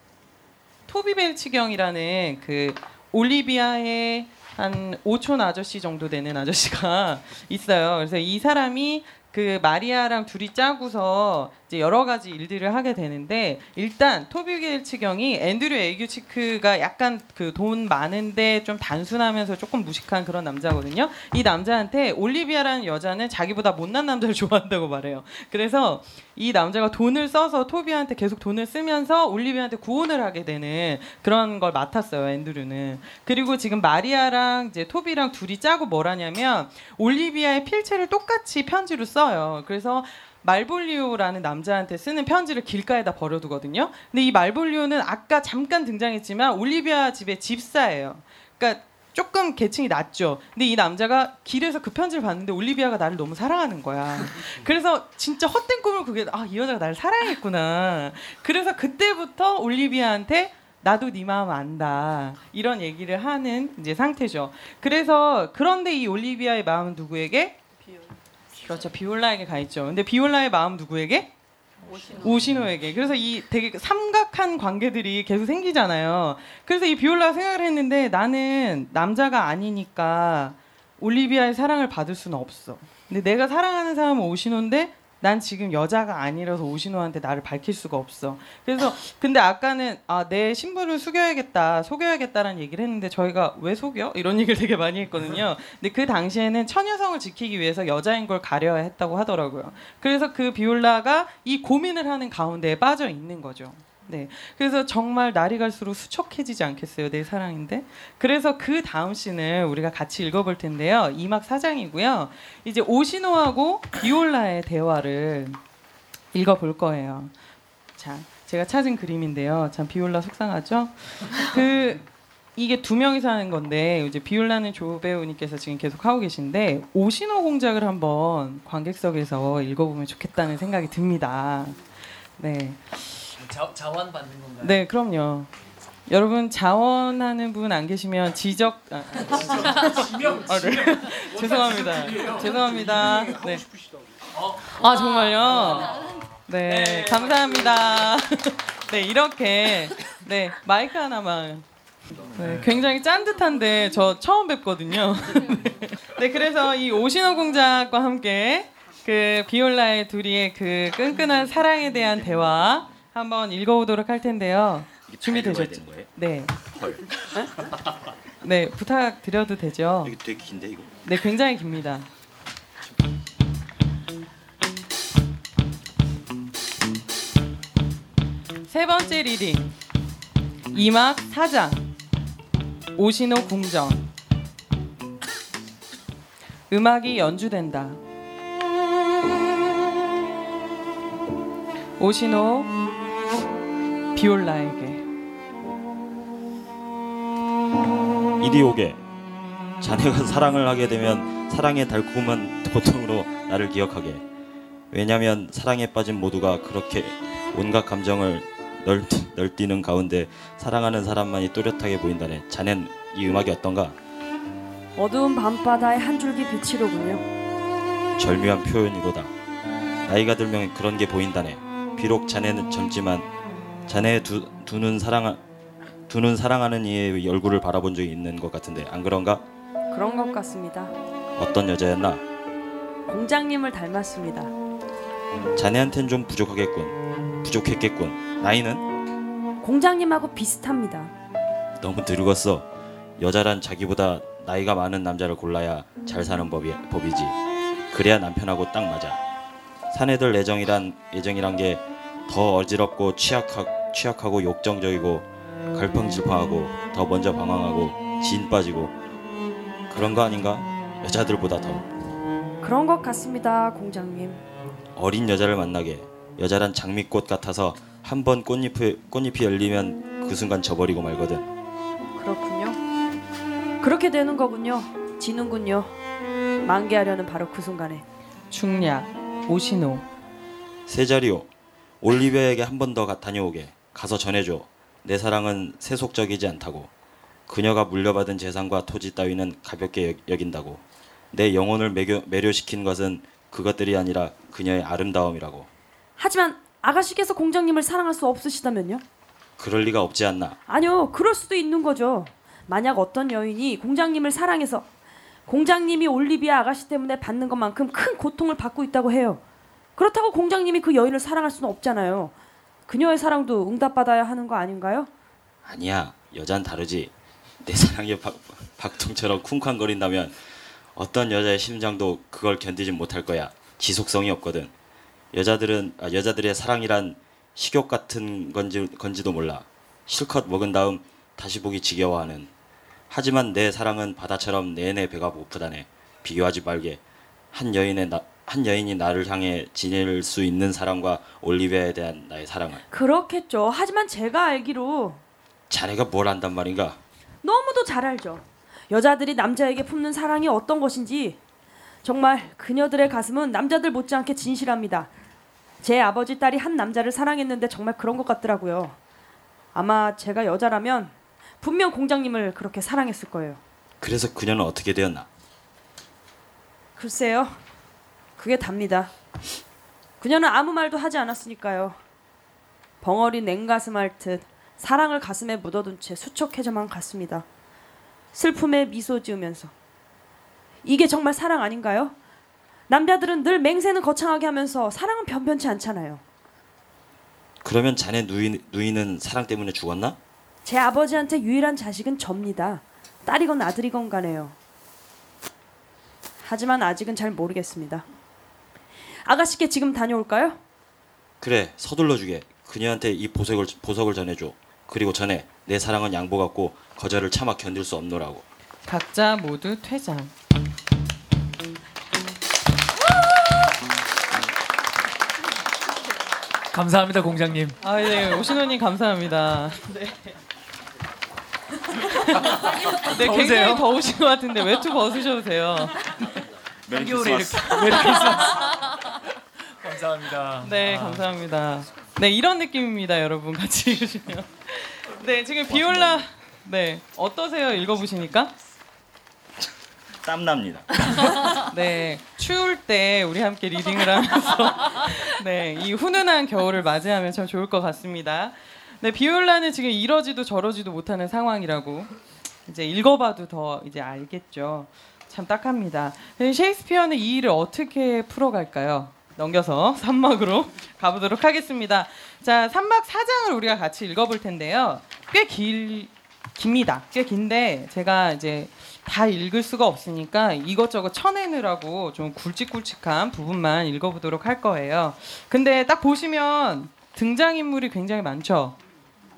토비 벨치경이라는 그 올리비아의 한 5촌 아저씨 정도 되는 아저씨가 있어요. 그래서 이 사람이 그 마리아랑 둘이 짜고서 이제 여러 가지 일들을 하게 되는데 일단 토비 벨치경이 앤드류 에이규치크가 약간 그 돈 많은데 좀 단순하면서 조금 무식한 그런 남자거든요. 이 남자한테 올리비아라는 여자는 자기보다 못난 남자를 좋아한다고 말해요. 그래서 이 남자가 돈을 써서 토비한테 계속 돈을 쓰면서 올리비아한테 구원을 하게 되는 그런 걸 맡았어요. 앤드류는. 그리고 지금 마리아랑 이제 토비랑 둘이 짜고 뭘 하냐면 올리비아의 필체를 똑같이 편지로 써요. 그래서 말볼리오라는 남자한테 쓰는 편지를 길가에다 버려두거든요. 근데 이 말볼리오는 아까 잠깐 등장했지만 올리비아 집의 집사예요. 그러니까 조금 계층이 낮죠. 근데 이 남자가 길에서 그 편지를 봤는데 올리비아가 나를 너무 사랑하는 거야. 그래서 진짜 헛된 꿈을 꾸게 아 이 여자가 나를 사랑했구나. 그래서 그때부터 올리비아한테 나도 네 마음 안다 이런 얘기를 하는 이제 상태죠. 그래서 그런데 이 올리비아의 마음은 누구에게? 그렇죠. 비올라에게 가 있죠. 근데 비올라의 마음 누구에게? 오시노에게. 그래서 이 되게 삼각한 관계들이 계속 생기잖아요. 그래서 이 비올라가 생각을 했는데 나는 남자가 아니니까 올리비아의 사랑을 받을 수는 없어. 근데 내가 사랑하는 사람은 오시노인데 난 지금 여자가 아니라서 오시노한테 나를 밝힐 수가 없어. 그래서 근데 아까는 아, 내 신분을 숙여야겠다, 속여야겠다라는 얘기를 했는데 저희가 왜 속여? 이런 얘기를 되게 많이 했거든요. 근데 그 당시에는 처녀성을 지키기 위해서 여자인 걸 가려야 했다고 하더라고요. 그래서 그 비올라가 이 고민을 하는 가운데에 빠져 있는 거죠. 네. 그래서 정말 날이 갈수록 수척해지지 않겠어요. 내 사랑인데. 그래서 그 다음 씬을 우리가 같이 읽어볼 텐데요. 2막 4장이고요. 이제 오시노하고 비올라의 대화를 읽어볼 거예요. 자, 제가 찾은 그림인데요. 참 비올라 속상하죠? 그 이게 두 명이서 하는 건데 이제 비올라는 조 배우님께서 지금 계속 하고 계신데 오시노 공작을 한번 관객석에서 읽어보면 좋겠다는 생각이 듭니다. 네. 자, 자원 받는 건가요? 네, 그럼요. 여러분 자원하는 분 안 계시면 지적 아, 지명 아, 네. 죄송합니다. 죄송합니다. 네. 아 정말요? 네, 네. 감사합니다. 네 이렇게 네 마이크 하나만. 네, 굉장히 짠듯한데 저 처음 뵙거든요. 네, 그래서 이 오신호 공작과 함께 그 비올라의 둘이의 그 끈끈한 사랑에 대한 대화 한번 읽어보도록 할 텐데요. 준비되셨죠? 네. 네, 부탁드려도 되죠? 이게 되게 긴데 이거. 네, 굉장히 깁니다. 세 번째 reading. 2막 4장. 오시노 궁정. 음악이 연주된다. 오시노 비올라에게 이리 오게. 자네가 사랑을 하게 되면 사랑의 달콤한 고통으로 나를 기억하게. 왜냐면 사랑에 빠진 모두가 그렇게 온갖 감정을 널, 널뛰는 가운데 사랑하는 사람만이 또렷하게 보인다네. 자넨 이 음악이 어떤가? 어두운 밤바다의 한 줄기 빛이로군요. 절묘한 표현이로다. 나이가 들면 그런 게 보인다네. 비록 자네는 젊지만 자네의 두, 두 눈 사랑 두 눈 사랑하는 이의 얼굴을 바라본 적이 있는 것 같은데 안 그런가? 그런 것 같습니다. 어떤 여자였나? 공장님을 닮았습니다. 자네한텐 좀 부족하겠군. 부족했겠군. 나이는 공장님하고 비슷합니다. 너무 늙었어. 여자란 자기보다 나이가 많은 남자를 골라야 잘 사는 법이, 법이지. 그래야 남편하고 딱 맞아. 사내들 애정이란 애정이란 게 더 어지럽고 취약하, 취약하고 욕정적이고 갈팡질팡하고 더 먼저 방황하고 진 빠지고 그런 거 아닌가? 여자들보다 더 그런 것 같습니다, 공장님. 어린 여자를 만나게 여자란 장미꽃 같아서 한 번 꽃잎이 꽃잎이 열리면 그 순간 져버리고 말거든. 그렇군요. 그렇게 되는 거군요. 지는군요. 만개하려는 바로 그 순간에. 중략 오시노 세자리오 올리비아에게 한 번 더 다녀오게 가서 전해줘 내 사랑은 세속적이지 않다고 그녀가 물려받은 재산과 토지 따위는 가볍게 여- 여긴다고 내 영혼을 매겨, 매료시킨 것은 그것들이 아니라 그녀의 아름다움이라고 하지만 아가씨께서 공장님을 사랑할 수 없으시다면요? 그럴 리가 없지 않나 아니요, 그럴 수도 있는 거죠. 만약 어떤 여인이 공장님을 사랑해서 공장님이 올리비아 아가씨 때문에 받는 것만큼 큰 고통을 받고 있다고 해요. 그렇다고 공장님이 그 여인을 사랑할 수는 없잖아요. 그녀의 사랑도 응답받아야 하는 거 아닌가요? 아니야. 여잔 다르지. 내 사랑이 박, 박통처럼 쿵쾅거린다면 어떤 여자의 심장도 그걸 견디지 못할 거야. 지속성이 없거든. 여자들은 아, 여자들의 사랑이란 식욕 같은 건지 건지도 몰라. 실컷 먹은 다음 다시 보기 지겨워하는. 하지만 내 사랑은 바다처럼 내내 배가 고프다네. 비교하지 말게. 한 여인의 나, 한 여인이 나를 향해 지낼 수 있는 사랑과 올리비아에 대한 나의 사랑을 그렇겠죠. 하지만 제가 알기로 자네가 뭘 안단 말인가 너무도 잘 알죠. 여자들이 남자에게 품는 사랑이 어떤 것인지 정말 그녀들의 가슴은 남자들 못지않게 진실합니다. 제 아버지 딸이 한 남자를 사랑했는데 정말 그런 것 같더라고요. 아마 제가 여자라면 분명 공장님을 그렇게 사랑했을 거예요. 그래서 그녀는 어떻게 되었나 글쎄요. 그게 답니다. 그녀는 아무 말도 하지 않았으니까요. 벙어리 냉가슴 앓듯 사랑을 가슴에 묻어둔 채 수척해져만 갔습니다. 슬픔에 미소 지으면서 이게 정말 사랑 아닌가요? 남자들은 늘 맹세는 거창하게 하면서 사랑은 변변치 않잖아요. 그러면 자네 누이, 누이는 사랑 때문에 죽었나? 제 아버지한테 유일한 자식은 접니다. 딸이건 아들이건 간에요. 하지만 아직은 잘 모르겠습니다. 아가씨께 지금 다녀올까요? 그래 서둘러 주게 그녀한테 이 보석을, 보석을 전해줘 그리고 전에 내 사랑은 양보 같고 거절을 차마 견딜 수 없노라고 각자 모두 퇴장 감사합니다, 공작님. 아, 네, 오시노님 감사합니다. 네. 네, 더우세요? 굉장히 더우신 것 같은데 외투 벗으셔도 돼요. 메리 크리스마스. 메리 크리스마스. 감사합니다. 네, 아, 감사합니다. 네, 이런 느낌입니다, 여러분 같이 읽으시면. 네, 지금 비올라 네 어떠세요? 읽어보시니까? 땀납니다 네, 추울 때 우리 함께 리딩을 하면서 네, 이 훈훈한 겨울을 맞이하면 참 좋을 것 같습니다. 네, 비올라는 지금 이러지도 저러지도 못하는 상황이라고 이제 읽어봐도 더 이제 알겠죠. 참 딱합니다. 근데 셰익스피어는 이 일을 어떻게 풀어갈까요? 넘겨서 3막으로 가보도록 하겠습니다. 자, 3막 4장을 우리가 같이 읽어볼 텐데요. 꽤 길, 깁니다. 꽤 긴데 제가 이제 다 읽을 수가 없으니까 이것저것 쳐내느라고 좀 굵직굵직한 부분만 읽어보도록 할 거예요. 근데 딱 보시면 등장인물이 굉장히 많죠.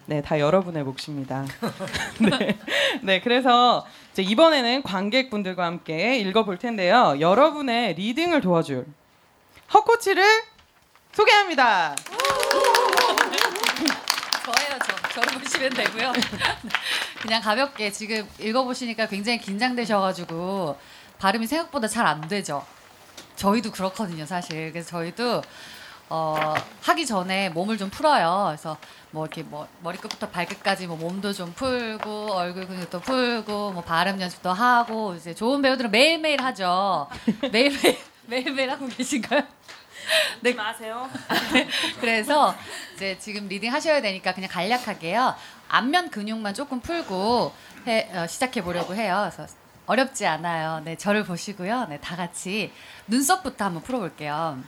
네, 다 여러분의 몫입니다. 네, 네, 그래서 이제 이번에는 관객분들과 함께 읽어볼 텐데요. 여러분의 리딩을 도와줄 헛코치를 소개합니다. 저예요, 저. 저를 보시면 되고요. 그냥 가볍게 지금 읽어보시니까 굉장히 긴장되셔가지고 발음이 생각보다 잘 안 되죠. 저희도 그렇거든요, 사실. 그래서 저희도 어, 하기 전에 몸을 좀 풀어요. 그래서 뭐 이렇게 뭐 머리끝부터 발끝까지 뭐 몸도 좀 풀고 얼굴 근육도 풀고 뭐 발음 연습도 하고 이제 좋은 배우들은 매일매일 하죠. 매일매일 매일매일 하고 계신가요? 네. 마세요. 그래서 이제 지금 reading 하셔야 되니까 그냥 간략하게요. 안면 근육만 조금 풀고 해, 어, 시작해 보려고 해요. 그래서 어렵지 않아요. 네, 저를 보시고요. 네, 다 같이 눈썹부터 한번 풀어볼게요.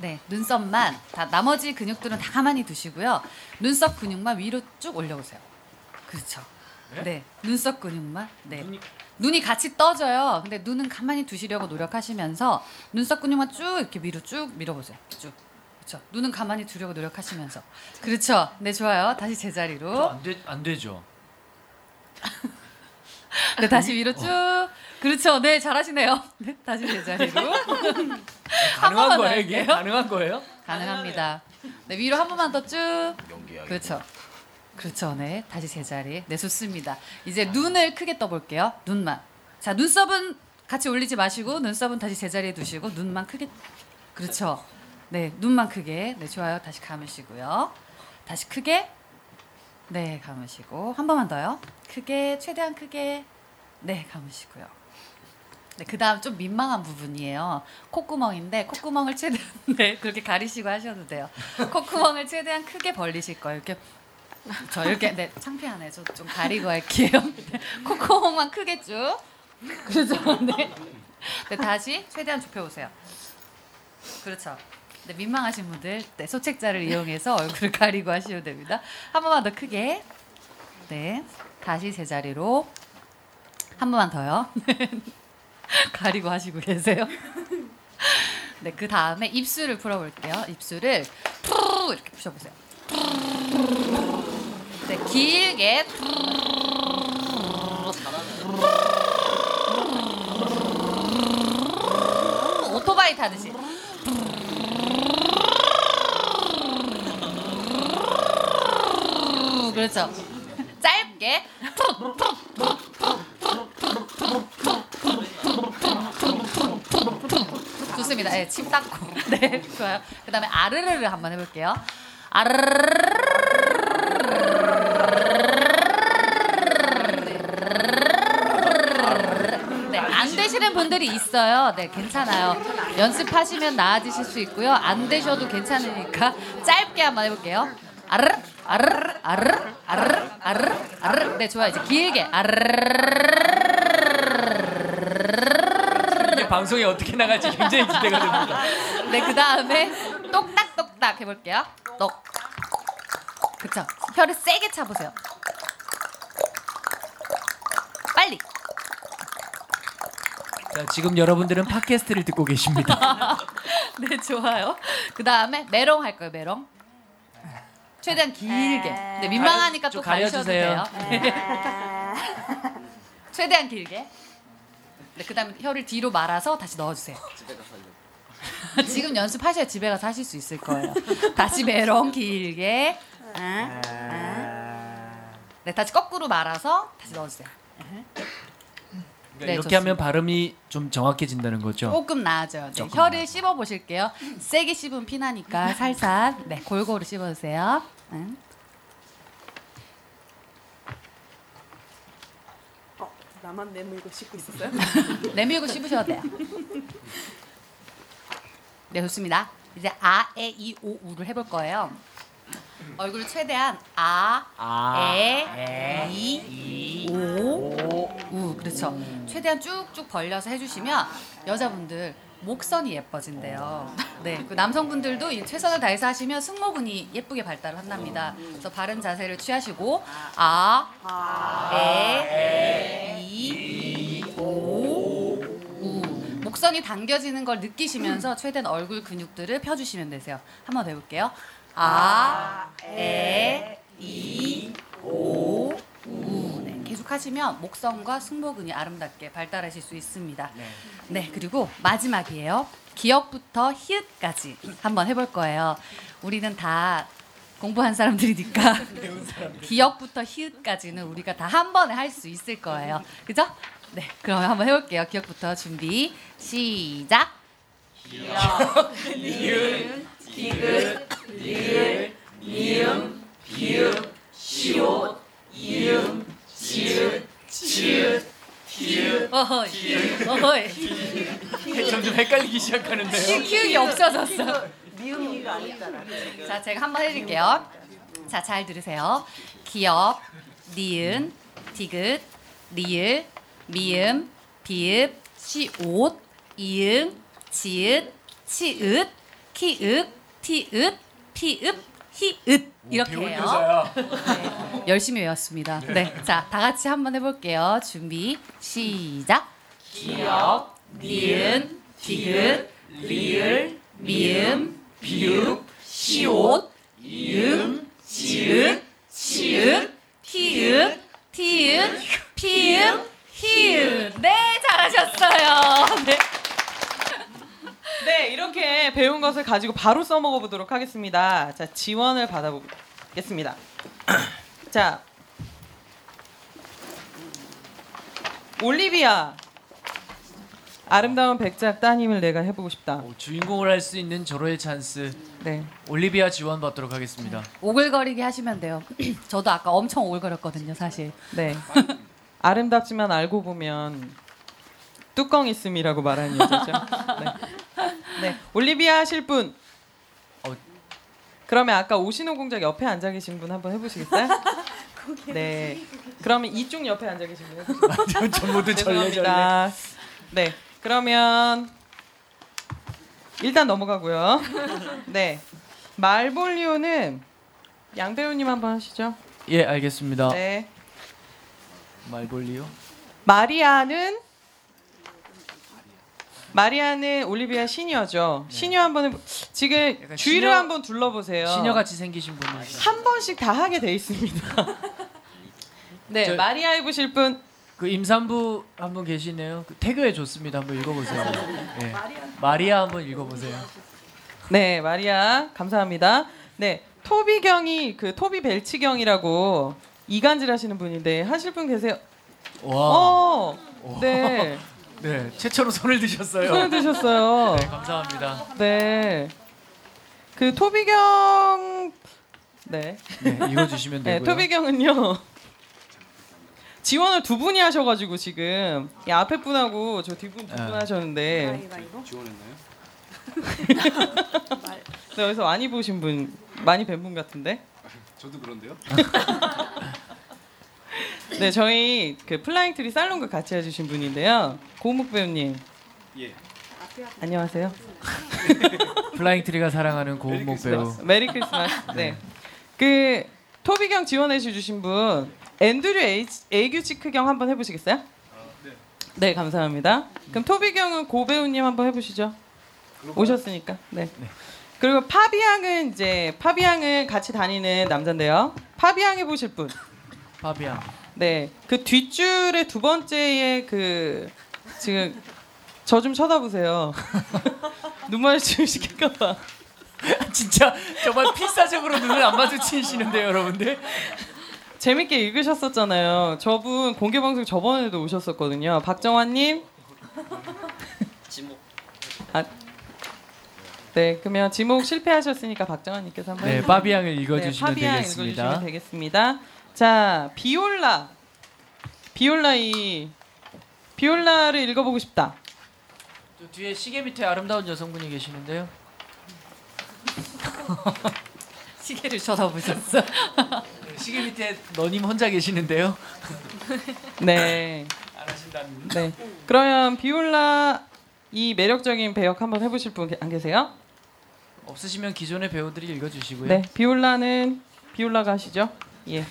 네, 눈썹만 다 나머지 근육들은 다 가만히 두시고요. 눈썹 근육만 위로 쭉 올려보세요. 그렇죠. 네, 눈썹 근육만. 네. 눈이 같이 떠져요. 근데 눈은 가만히 두시려고 노력하시면서 눈썹 근육만 쭉 이렇게 위로 쭉 밀어보세요. 쭉. 그렇죠. 눈은 가만히 두려고 노력하시면서. 그렇죠. 네, 좋아요. 다시 제자리로. 안, 되, 안 되죠. 네, 다시 위로 쭉. 그렇죠. 네, 잘하시네요. 네, 다시 제자리로. 가능한 거예요 이게? 가능한 거예요? 가능합니다. 네, 위로 한 번만 더 쭉. 그렇죠. 그렇죠. 네. 다시 제자리. 네, 좋습니다. 이제 눈을 크게 떠 볼게요. 눈만. 자, 눈썹은 같이 올리지 마시고 눈썹은 다시 제자리에 두시고 눈만 크게 그렇죠. 네, 눈만 크게. 네, 좋아요. 다시 감으시고요. 다시 크게. 네, 감으시고 한 번만 더요. 크게 최대한 크게. 네, 감으시고요. 네, 그다음 좀 민망한 부분이에요. 콧구멍인데 콧구멍을 최대한 네 그렇게 가리시고 하셔도 돼요. 콧구멍을 최대한 크게 벌리실 거예요. 이렇게 저 이렇게 네 창피하네. 저 좀 가리고 할게요. 네, 콧구멍만 크게 쭉. 그렇죠. 네. 네 다시 최대한 좁혀 보세요. 그렇죠. 네 민망하신 분들 네 소책자를 이용해서 얼굴을 가리고 하시면 됩니다. 한 번만 더 크게. 네 다시 제자리로 한 번만 더요. 가리고 하시고 계세요. 네, 그 다음에 입술을 풀어볼게요. 입술을 이렇게 푸셔보세요. 네, 길게 오토바이 타듯이. 그렇죠. 짧게 좋습니다. 네, 침 닦고. 네, 좋아요. 그 다음에 아르르르 한번 해볼게요. 아르르르. 네, 안 되시는 분들이 있어요. 네, 괜찮아요. 연습하시면 나아지실 수 있고요. 안 되셔도 괜찮으니까 짧게 한번 해볼게요. 아르르, 아르르, 아르르, 아르르, 아르르, 아르르. 네, 좋아요. 이제 길게. 아르르. 이게 방송이 어떻게 나갈지 굉장히 기대가 됩니다. 네, 그 다음에 똑딱똑딱 해볼게요. 똑. 그쵸. 혀를 세게 차보세요. 빨리. 자, 지금 여러분들은 팟캐스트를 듣고 계십니다. 네, 좋아요. 그 다음에 메롱 할 거예요, 메롱. 최대한 길게. 네, 민망하니까 좀또 가려주세요. 돼요. 네. 최대한 길게. 네, 그 다음에 혀를 뒤로 말아서 다시 넣어주세요. 지금 연습하셔야 집에 가서 하실 수 있을 거예요. 다시 메롱 길게. 네, 다시 거꾸로 말아서 다시 넣어주세요. 그러니까 네, 이렇게 좋습니다. 하면 발음이 좀 정확해진다는 거죠. 조금 나아져요. 네, 조금 혀를 씹어 보실게요. 세게 씹으면 피나니까 살살 네 골고루 씹어 주세요. 응. 어, 나만 내물고 씻고 있었어요? 내밀고 씹으셔도 돼요. 네 좋습니다. 이제 아, 에, 이, 오, 우를 해볼 거예요. 얼굴 최대한 아, 아, 에, 이, 오, 우 그렇죠. 최대한 쭉쭉 벌려서 해주시면 여자분들 목선이 예뻐진대요. 네, 그 남성분들도 이 최선을 다해서 하시면 승모근이 예쁘게 발달을 한답니다. 그래서 바른 자세를 취하시고 아, 에, 이, 오, 우 목선이 당겨지는 걸 느끼시면서 최대한 얼굴 근육들을 펴주시면 되세요. 한번 더 해볼게요. 아, 에, 이, 오, 우. 네, 계속 하시면 목선과 승모근이 아름답게 발달하실 수 있습니다. 네, 그리고 마지막이에요. 기억부터 히읗까지 한번 해볼 거예요. 우리는 다 공부한 사람들이니까 기억부터 히읗까지는 우리가 다 한 번에 할 수 있을 거예요. 그죠? 네, 그러면 한번 해볼게요. 기억부터 준비 시작. 어허이. 어허이. 점점 헷갈리기 시작하는데요. 키읔이 없어졌어. 자, 제가 한번 해드릴게요. 자, 잘 들으세요. 기역, 니은, 디귿, 리을, 미음, 비읍, 시옷, 이응, 지읒, 치읒, 키읒, 티읒, 피읒, 히읒 이렇게 해요. 네, 열심히 외웠습니다. 네, 자, 다 같이 한번 해볼게요. 준비, 시작. 기역, 니은, 디귿, 리을, 미음, 비읍, 시옷, 이음, 지읒, 치읒, 티읒, 티읒, 피읒, 히읒. 네, 잘하셨어요. 네. 네, 이렇게 배운 것을 가지고 바로 써먹어 보도록 하겠습니다. 자, 지원을 받아보겠습니다. 자, 올리비아. 아름다운 백작 따님을 내가 해보고 싶다. 오, 주인공을 할 수 있는 절호의 찬스. 네. 올리비아 지원 받도록 하겠습니다. 오글거리게 하시면 돼요. 저도 아까 엄청 오글거렸거든요, 사실. 네. 아름답지만 알고 보면 뚜껑 있음이라고 말하는 여자죠. 네. 네. 올리비아 하실 분. 어. 그러면 아까 오신호 공작 옆에 앉아 계신 분 한번 해보시겠어요? 네. 그러면 이쪽 옆에 앉아 계신 분 해보시겠어요? 전부도 죄송합니다. 네. 그러면 일단 넘어가고요. 네. 말볼리오는 양 배우님 한번 하시죠. 예, 알겠습니다. 네. 말볼리오. 마리아는 마리아는 올리비아 시니어죠. 시니어 한번 지금 네. 주위를 시녀- 한번 둘러보세요. 시녀 같이 생기신 분이. 한 번씩 다 하게 돼 있습니다. 네, 저- 마리아 해보실 분. 그 임산부 한 분 계시네요. 그 태그해 줬습니다. 한번 읽어보세요. 예. 마리아 한번 읽어보세요. 네, 마리아 감사합니다. 네, 토비경이 그 토비 벨치경이라고 이간질 하시는 분인데 하실 분 계세요? 와. 어, 네, 네, 최초로 손을 드셨어요. 손을 드셨어요. 네, 감사합니다. 네, 그 토비경, 네, 네, 읽어주시면 네, 되고요. 토비경은요. 지원을 두 분이 하셔가지고 지금 이 앞에 분하고 저 뒷분 두분 네. 하셨는데. 가위바위보. 네, 여기서 많이 보신 분 많이 뵌 분 같은데? 저도 그런데요. 네 저희 그 플라잉 트리 살롱과 같이 해주신 분인데요. 고은목 배우님. 예. 안녕하세요. 플라잉 트리가 사랑하는 고은목 배우. 메리 크리스마스. 네 그 토비경 지원해 주신 분 앤드류 에이, 에이규 치크경 한번 해보시겠어요? 네 감사합니다 그럼 토비경은 고 배우님 한번 해보시죠 오셨으니까 네. 그리고 파비앙은 이제 파비앙은 같이 다니는 남자인데요 파비앙 해보실 분 파비앙. 네, 그 뒷줄의 두 번째에 그 지금 저 좀 쳐다보세요. 눈 마주치면 시킬까봐. 진짜 정말 필사적으로 눈을 안 마주치시는데요, 여러분들. 재밌게 읽으셨었잖아요. 저분 공개 방송 저번에도 오셨었거든요. 박정환님. 아, 네, 그러면 지목 실패하셨으니까 박정환님께서 한번. 네. 파비앙을 읽어주시면 네, 파비앙 되겠습니다. 읽어주시면 되겠습니다. 자, 비올라. 비올라 이 비올라를 읽어보고 싶다. 저 뒤에 시계 밑에 아름다운 여성분이 계시는데요. 시계를 쳐다보셨어. 네, 시계 밑에 너님 혼자 계시는데요. 네. 안 하신다는. 네. 그러면 비올라 이 매력적인 배역 한번 해보실 분 안 계세요? 없으시면 기존의 배우들이 읽어주시고요. 네. 비올라는 비올라가 하시죠. 예.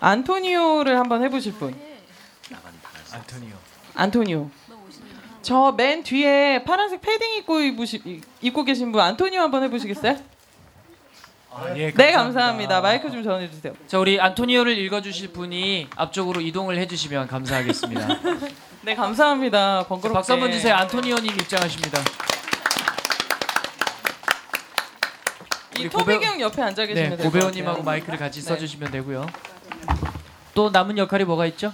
안토니오를 한번 해보실 분. 안토니오. 안토니오. 저 맨 뒤에 파란색 패딩 입고 입으시, 입고 계신 분 안토니오 한번 해보시겠어요? 아, 예, 네 감사합니다. 마이크 좀 전해주세요. 자 우리 안토니오를 읽어주실 분이 앞쪽으로 이동을 해주시면 감사하겠습니다. 네 감사합니다. 번거롭게. 박수 한번 주세요. 안토니오님 입장하십니다. 이 토비경 옆에 앉아 계시면 네, 될것 고배우님하고 같아요. 마이크를 같이 네. 써주시면 되고요. 또 남은 역할이 뭐가 있죠?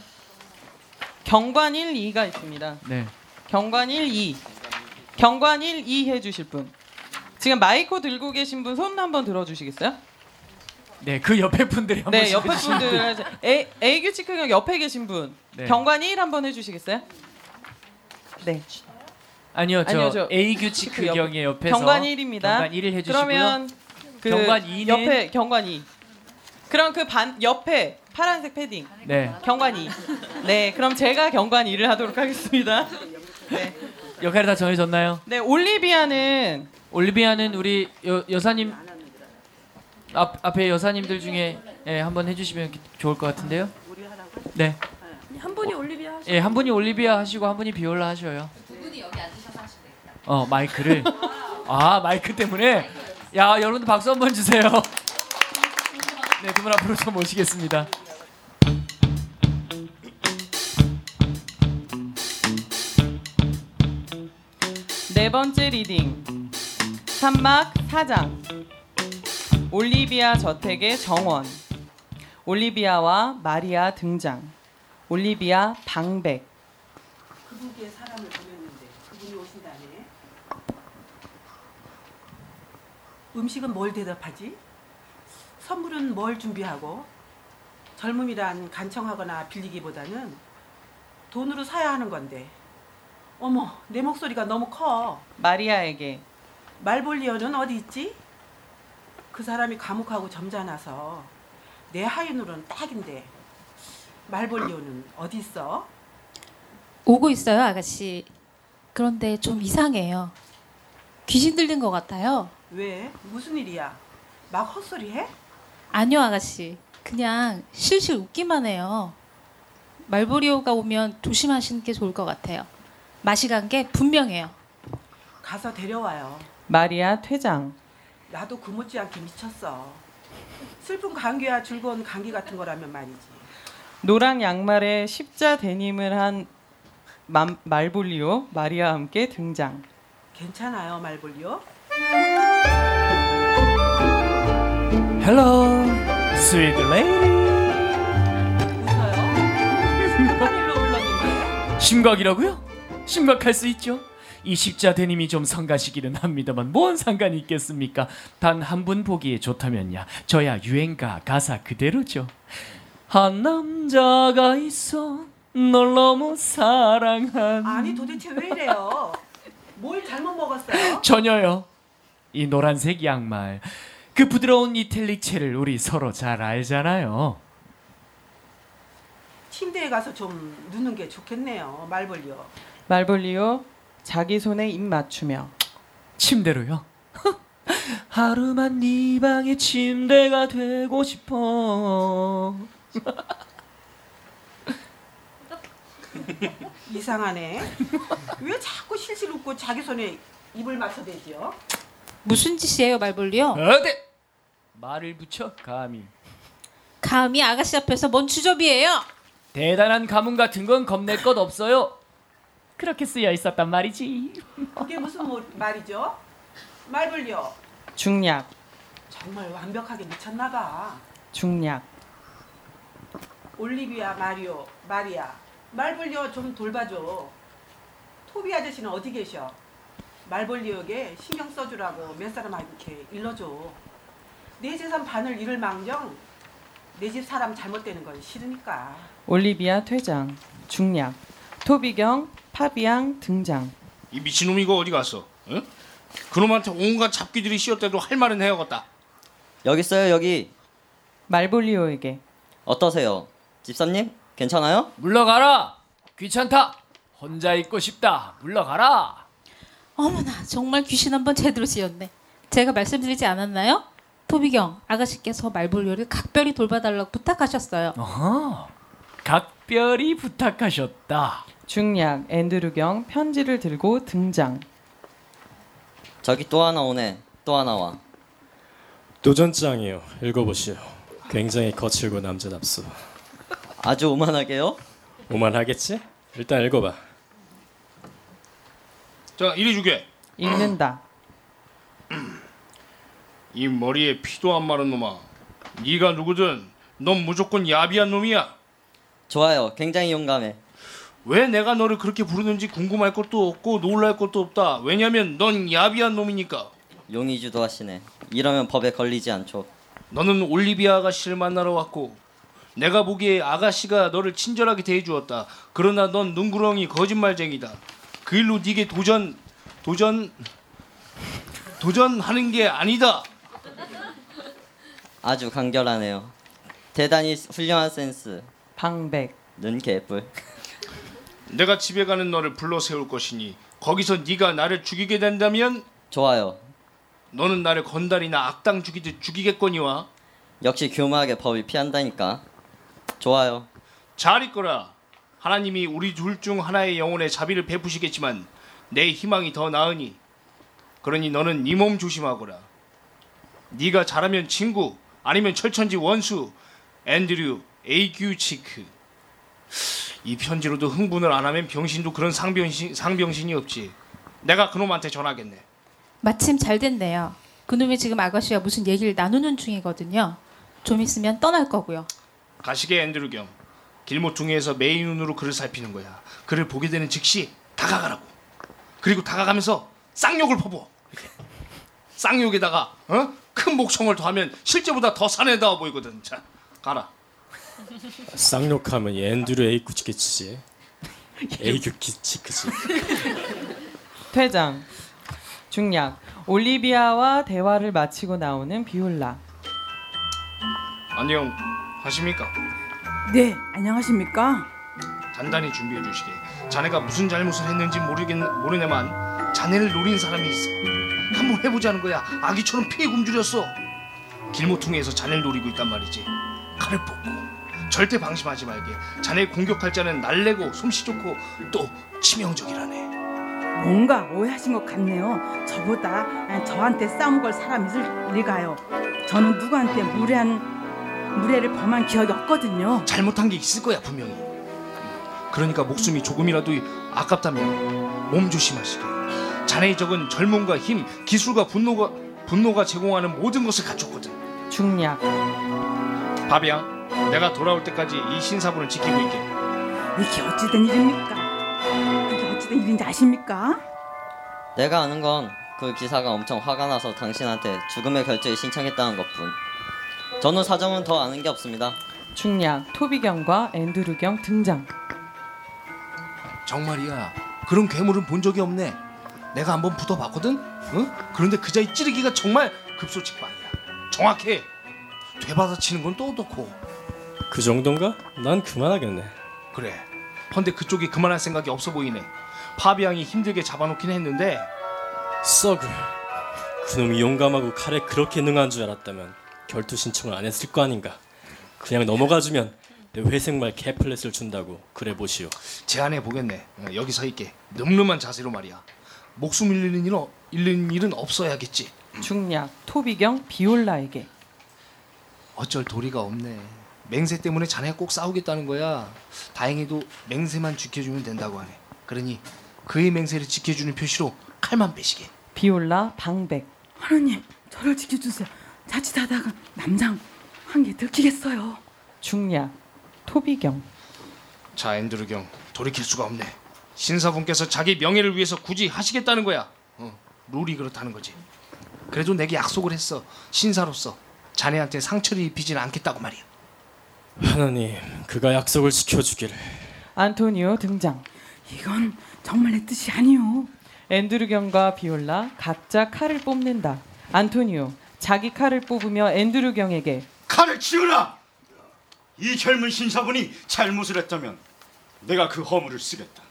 경관 1, 2가 있습니다. 네. 경관 1, 2. 경관 1, 2 해주실 분. 지금 마이크 들고 계신 분 손 한번 들어주시겠어요? 네, 그 옆에 분들이 한 네, 옆에 분들 A, A 규칙형 옆에 계신 분 네. 경관 1 한번 해주시겠어요? 네, 아니요, 저, 아니요, 저 A 규칙 그 옆- 경의 옆에서 경관 1입니다. 경관 1을 해주시고요. 그러면 그 경관 2는 옆에 경관 2. 그럼 그 반 옆에 파란색 패딩 네, 경관 2. 네, 그럼 제가 경관 2를 하도록 하겠습니다. 네, 역할이 다 정해졌나요? 네 올리비아는 올리비아는 우리 여, 여사님 앞 앞에 여사님들 중에 예, 한번 해주시면 좋을 것 같은데요. 네, 한 분이 올리비아 하시. 예, 한 분이 올리비아 하시고 한 분이 비올라 하셔요. 두 분이 여기 앉으셔서 하시면 되겠다. 어 마이크를 아 마이크 때문에 야 여러분들 박수 한번 주세요. 네, 두 분 앞으로 좀 모시겠습니다. 네 번째 reading 삼막 사장 올리비아 저택의 정원 올리비아와 마리아 등장 올리비아 방백 그분께 사람을 보냈는데 그분이 오신다네. 음식은 뭘 대답하지? 선물은 뭘 준비하고? 젊음이란 간청하거나 빌리기보다는 돈으로 사야 하는 건데. 어머, 내 목소리가 너무 커. 마리아에게 말볼리어는 어디 있지? 그 사람이 감옥하고 점잖아서 내 하인으로는 딱인데. 말볼리오는 어디 있어? 오고 있어요, 아가씨. 그런데 좀 이상해요. 귀신 들린 것 같아요. 왜? 무슨 일이야? 막 헛소리해? 아니요, 아가씨. 그냥 실실 웃기만 해요. 말보리오가 오면 조심하시는 게 좋을 것 같아요. 맛이 간 게 분명해요. 가서 데려와요. 마리아 퇴장 나도 그 못지않게 미쳤어. 슬픈 감기야 즐거운 감기 같은 거라면 말이지. 노랑 양말에 십자 데님을 한 맘- 말볼리오 마리아와 함께 등장 괜찮아요, 말볼리오? Hello, sweet lady. 웃어요? 심각이라고요? 심각할 수 있죠. 이 십자 대님이 좀 성가시기는 합니다만 뭔 상관이 있겠습니까? 단 한 분 보기에 좋다면야 저야 유행가 가사 그대로죠. 한 남자가 있어 널 너무 사랑한 아니 도대체 왜 이래요? 뭘 잘못 먹었어요? 전혀요. 이 노란색 양말 그 부드러운 이탈릭 채를 우리 서로 잘 알잖아요. 침대에 가서 좀 누는 게 좋겠네요, 말볼리오. 말볼리오 자기 손에 입 맞추며 침대로요. 하루만 네 방의 침대가 되고 싶어. 이상하네. 왜 자꾸 실실 웃고 자기 손에 입을 맞춰대지요? 무슨 짓이에요, 말볼리오? 어디? 말을 붙여 감히. 감히 아가씨 앞에서 뭔 주접이에요? 대단한 가문 같은 건 겁낼 것 없어요. 그렇게 쓰여 있었단 말이지. 그게 무슨 뭐, 말이죠? 말볼리오. 중략 정말 완벽하게 미쳤나 봐. 중략 올리비아, 마리오, 마리아. 말볼리오 좀 돌봐줘. 토비 아저씨는 어디 계셔? 말볼리오에게 신경 써주라고 몇 사람한테 일러줘. 내 재산 반을 잃을 망정 내 집 사람 잘못되는 건 싫으니까. 올리비아 퇴장 중략 토비경 파비앙 등장 이 미친놈 이거 어디 갔어? 응? 그놈한테 온갖 잡기들이 씌었대도 할 말은 해야겠다. 여기 있어요 여기 말볼리오에게 어떠세요 집사님 괜찮아요? 물러가라. 귀찮다. 혼자 있고 싶다. 물러가라. 어머나, 정말 귀신 한번 제대로 지었네. 제가 말씀드리지 않았나요? 토비경, 아가씨께서 말볼리오를 각별히 돌봐달라고 부탁하셨어요. 어허. 각별히 부탁하셨다. 중략 앤드루경 편지를 들고 등장 저기 또 하나 오네 또 하나 와 도전장이요. 읽어보시오. 굉장히 거칠고 남자답소. 아주 오만하게요? 오만하겠지? 일단 읽어봐. 자 이리 주게. 읽는다 이 머리에 피도 안 마른 놈아. 네가 누구든 넌 무조건 야비한 놈이야. 좋아요 굉장히 용감해 왜 내가 너를 그렇게 부르는지 궁금할 것도 없고 놀랄 것도 없다. 왜냐면 넌 야비한 놈이니까. 용의 주도하시네. 이러면 법에 걸리지 않죠. 너는 올리비아 아가씨를 만나러 왔고 내가 보기에 아가씨가 너를 친절하게 대해주었다. 그러나 넌 눈구렁이 거짓말쟁이다. 그 일로 네게 도전 도전 도전하는 게 아니다. 아주 간결하네요. 대단히 훌륭한 센스. 방백. 는 개뿔. 내가 집에 가는 너를 불러 세울 것이니 거기서 네가 나를 죽이게 된다면 좋아요. 너는 나를 건달이나 악당 죽이듯 죽이겠거니와 역시 교묘하게 법을 피한다니까. 좋아요. 잘 있거라. 하나님이 우리 둘 중 하나의 영혼에 자비를 베푸시겠지만 내 희망이 더 나으니 그러니 너는 네 몸 조심하거라. 네가 잘하면 친구 아니면 철천지 원수 앤드류 에이규 치크 이 편지로도 흥분을 안 하면 병신도 그런 상병신 상병신이 없지. 내가 그놈한테 전하겠네. 마침 잘 됐네요. 그놈이 지금 아가씨와 무슨 얘기를 나누는 중이거든요. 좀 있으면 떠날 거고요. 가시게 앤드류 경 길모퉁이에서 매의 눈으로 그를 살피는 거야. 그를 보게 되는 즉시 다가가라고. 그리고 다가가면서 쌍욕을 퍼부어. 이렇게. 쌍욕에다가 어? 큰 목청을 더하면 실제보다 더 사내다워 보이거든. 자, 가라. 쌍욕하면 앤드류 에이규치크지. 에이쿠치크지. 퇴장. 중략. 올리비아와 대화를 마치고 나오는 비올라. 안녕. 하십니까? 네, 안녕하십니까? 단단히 준비해 주시게. 자네가 무슨 잘못을 했는지 모르겠 모르네만 자네를 노린 사람이 있어. 한번 해보자는 거야. 아기처럼 피해 굶주렸어. 길모퉁이에서 자네를 노리고 있단 말이지. 칼을 뽑고 절대 방심하지 말게. 자네 공격할 자는 날래고 솜씨 좋고 또 치명적이라네. 뭔가 오해하신 것 같네요. 저보다 저한테 싸움 걸 사람 있을 리가요. 저는 누구한테 무례한 무례를 범한 기억이 없거든요. 잘못한 게 있을 거야 분명히. 그러니까 목숨이 조금이라도 아깝다면 몸 조심하시게. 자네의 적은 젊음과 힘, 기술과 분노가 분노가 제공하는 모든 것을 갖췄거든. 중략. 바비야, 내가 돌아올 때까지 이 신사부를 지키고 있게. 이게 어찌된 일입니까? 이게 어찌된 일인지 아십니까? 내가 아는 건 그 기사가 엄청 화가 나서 당신한테 죽음의 결제를 신청했다는 것뿐. 저는 사정은 더 아는 게 없습니다. 중략. 토비경과 앤드루경 등장. 정말이야. 그런 괴물은 본 적이 없네. 내가 한번 붙어봤거든. 응? 그런데 그자의 찌르기가 정말 급소직방이야. 정확해. 되받아치는 건 또 어떻고. 그 정도인가? 난 그만하겠네. 그래. 헌데 그쪽이 그만할 생각이 없어 보이네. 파비앙이 힘들게 잡아놓긴 했는데 썩을. 그놈이 용감하고 칼에 그렇게 능한 줄 알았다면 결투 신청을 안 했을 거 아닌가. 그냥 넘어가주면 내 회색말 캐플렛을 준다고 그래 보시오. 제안해 보겠네. 어, 여기 서 있게. 늠름한 자세로 말이야. 목숨 잃는 일은 어- 잃는 일은 없어야겠지. 중략. 토비경 비올라에게. 어쩔 도리가 없네. 맹세 때문에 자네가 꼭 싸우겠다는 거야. 다행히도 맹세만 지켜주면 된다고 하네. 그러니 그의 맹세를 지켜주는 표시로 칼만 빼시게. 비올라 방백. 하나님, 저를 지켜주세요. 자칫하다가 남장 한 개 들키겠어요. 중략. 토비경. 자 앤드루 경 돌이킬 수가 없네. 신사분께서 자기 명예를 위해서 굳이 하시겠다는 거야. 어, 룰이 그렇다는 거지. 그래도 내게 약속을 했어. 신사로서 자네한테 상처를 입히지는 않겠다고 말이야. 하나님, 그가 약속을 지켜주기를. 안토니오 등장. 이건 정말 내 뜻이 아니오. 앤드루경과 비올라 각자 칼을 뽑는다. 안토니오 자기 칼을 뽑으며 앤드루경에게 칼을 치우라! 이 젊은 신사분이 잘못을 했다면 내가 그 허물을 쓰겠다.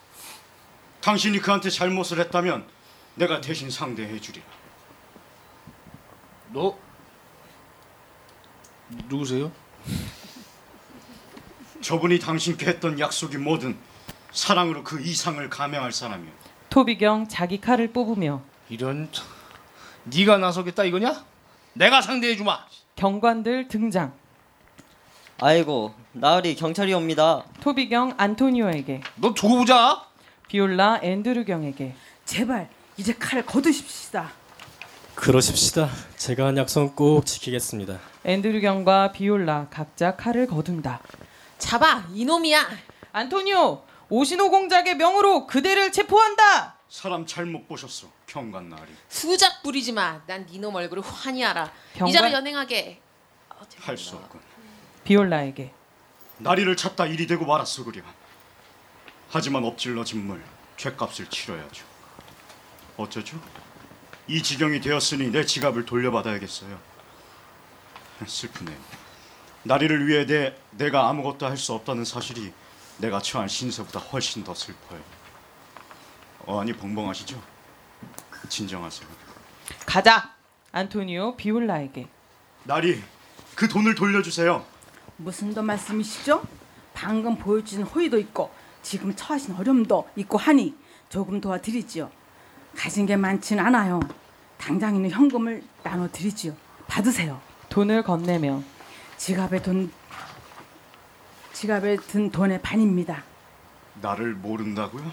당신이 그한테 잘못을 했다면 내가 대신 상대해 주리라. 너 누구세요? 저분이 당신께 했던 약속이 뭐든 사랑으로 그 이상을 감행할 사람이요. 토비경 자기 칼을 뽑으며 이런 네가 나서겠다 이거냐? 내가 상대해 주마. 경관들 등장. 아이고 나으리 경찰이 옵니다. 토비경 안토니오에게 너 두고 보자. 비올라 앤드루경에게 제발 이제 칼을 거두십시다. 그러십시다. 제가 한 약속 꼭 지키겠습니다. 앤드루경과 비올라 각자 칼을 거둔다. 잡아 이놈이야. 안토니오 오시노 공작의 명으로 그대를 체포한다. 사람 잘못 보셨어 경관 나리 수작 부리지 마. 난 니놈 얼굴을 환히 알아. 병관? 이자를 연행하게. 할수 없군 비올라에게 나리를 찾다 일이 되고 말았어 그려 하지만 엎질러진 물 죄값을 치러야죠 어쩌죠? 이 지경이 되었으니 내 지갑을 돌려받아야겠어요 슬프네요 나리를 위해 내, 내가 아무것도 할 수 없다는 사실이 내가 처한 신세보다 훨씬 더 슬퍼요 어, 아니 벙벙하시죠? 진정하세요 가자. 안토니오 비올라에게. 나리 그 돈을 돌려주세요 무슨 더 말씀이시죠? 방금 보여주신 호의도 있고 지금 처하신 어려움도 있고 하니 조금 도와드리지요. 가진 게 많진 않아요. 당장 있는 현금을 나눠드리지요. 받으세요. 돈을 건네며 지갑에 돈 지갑에 든 돈의 반입니다. 나를 모른다고요?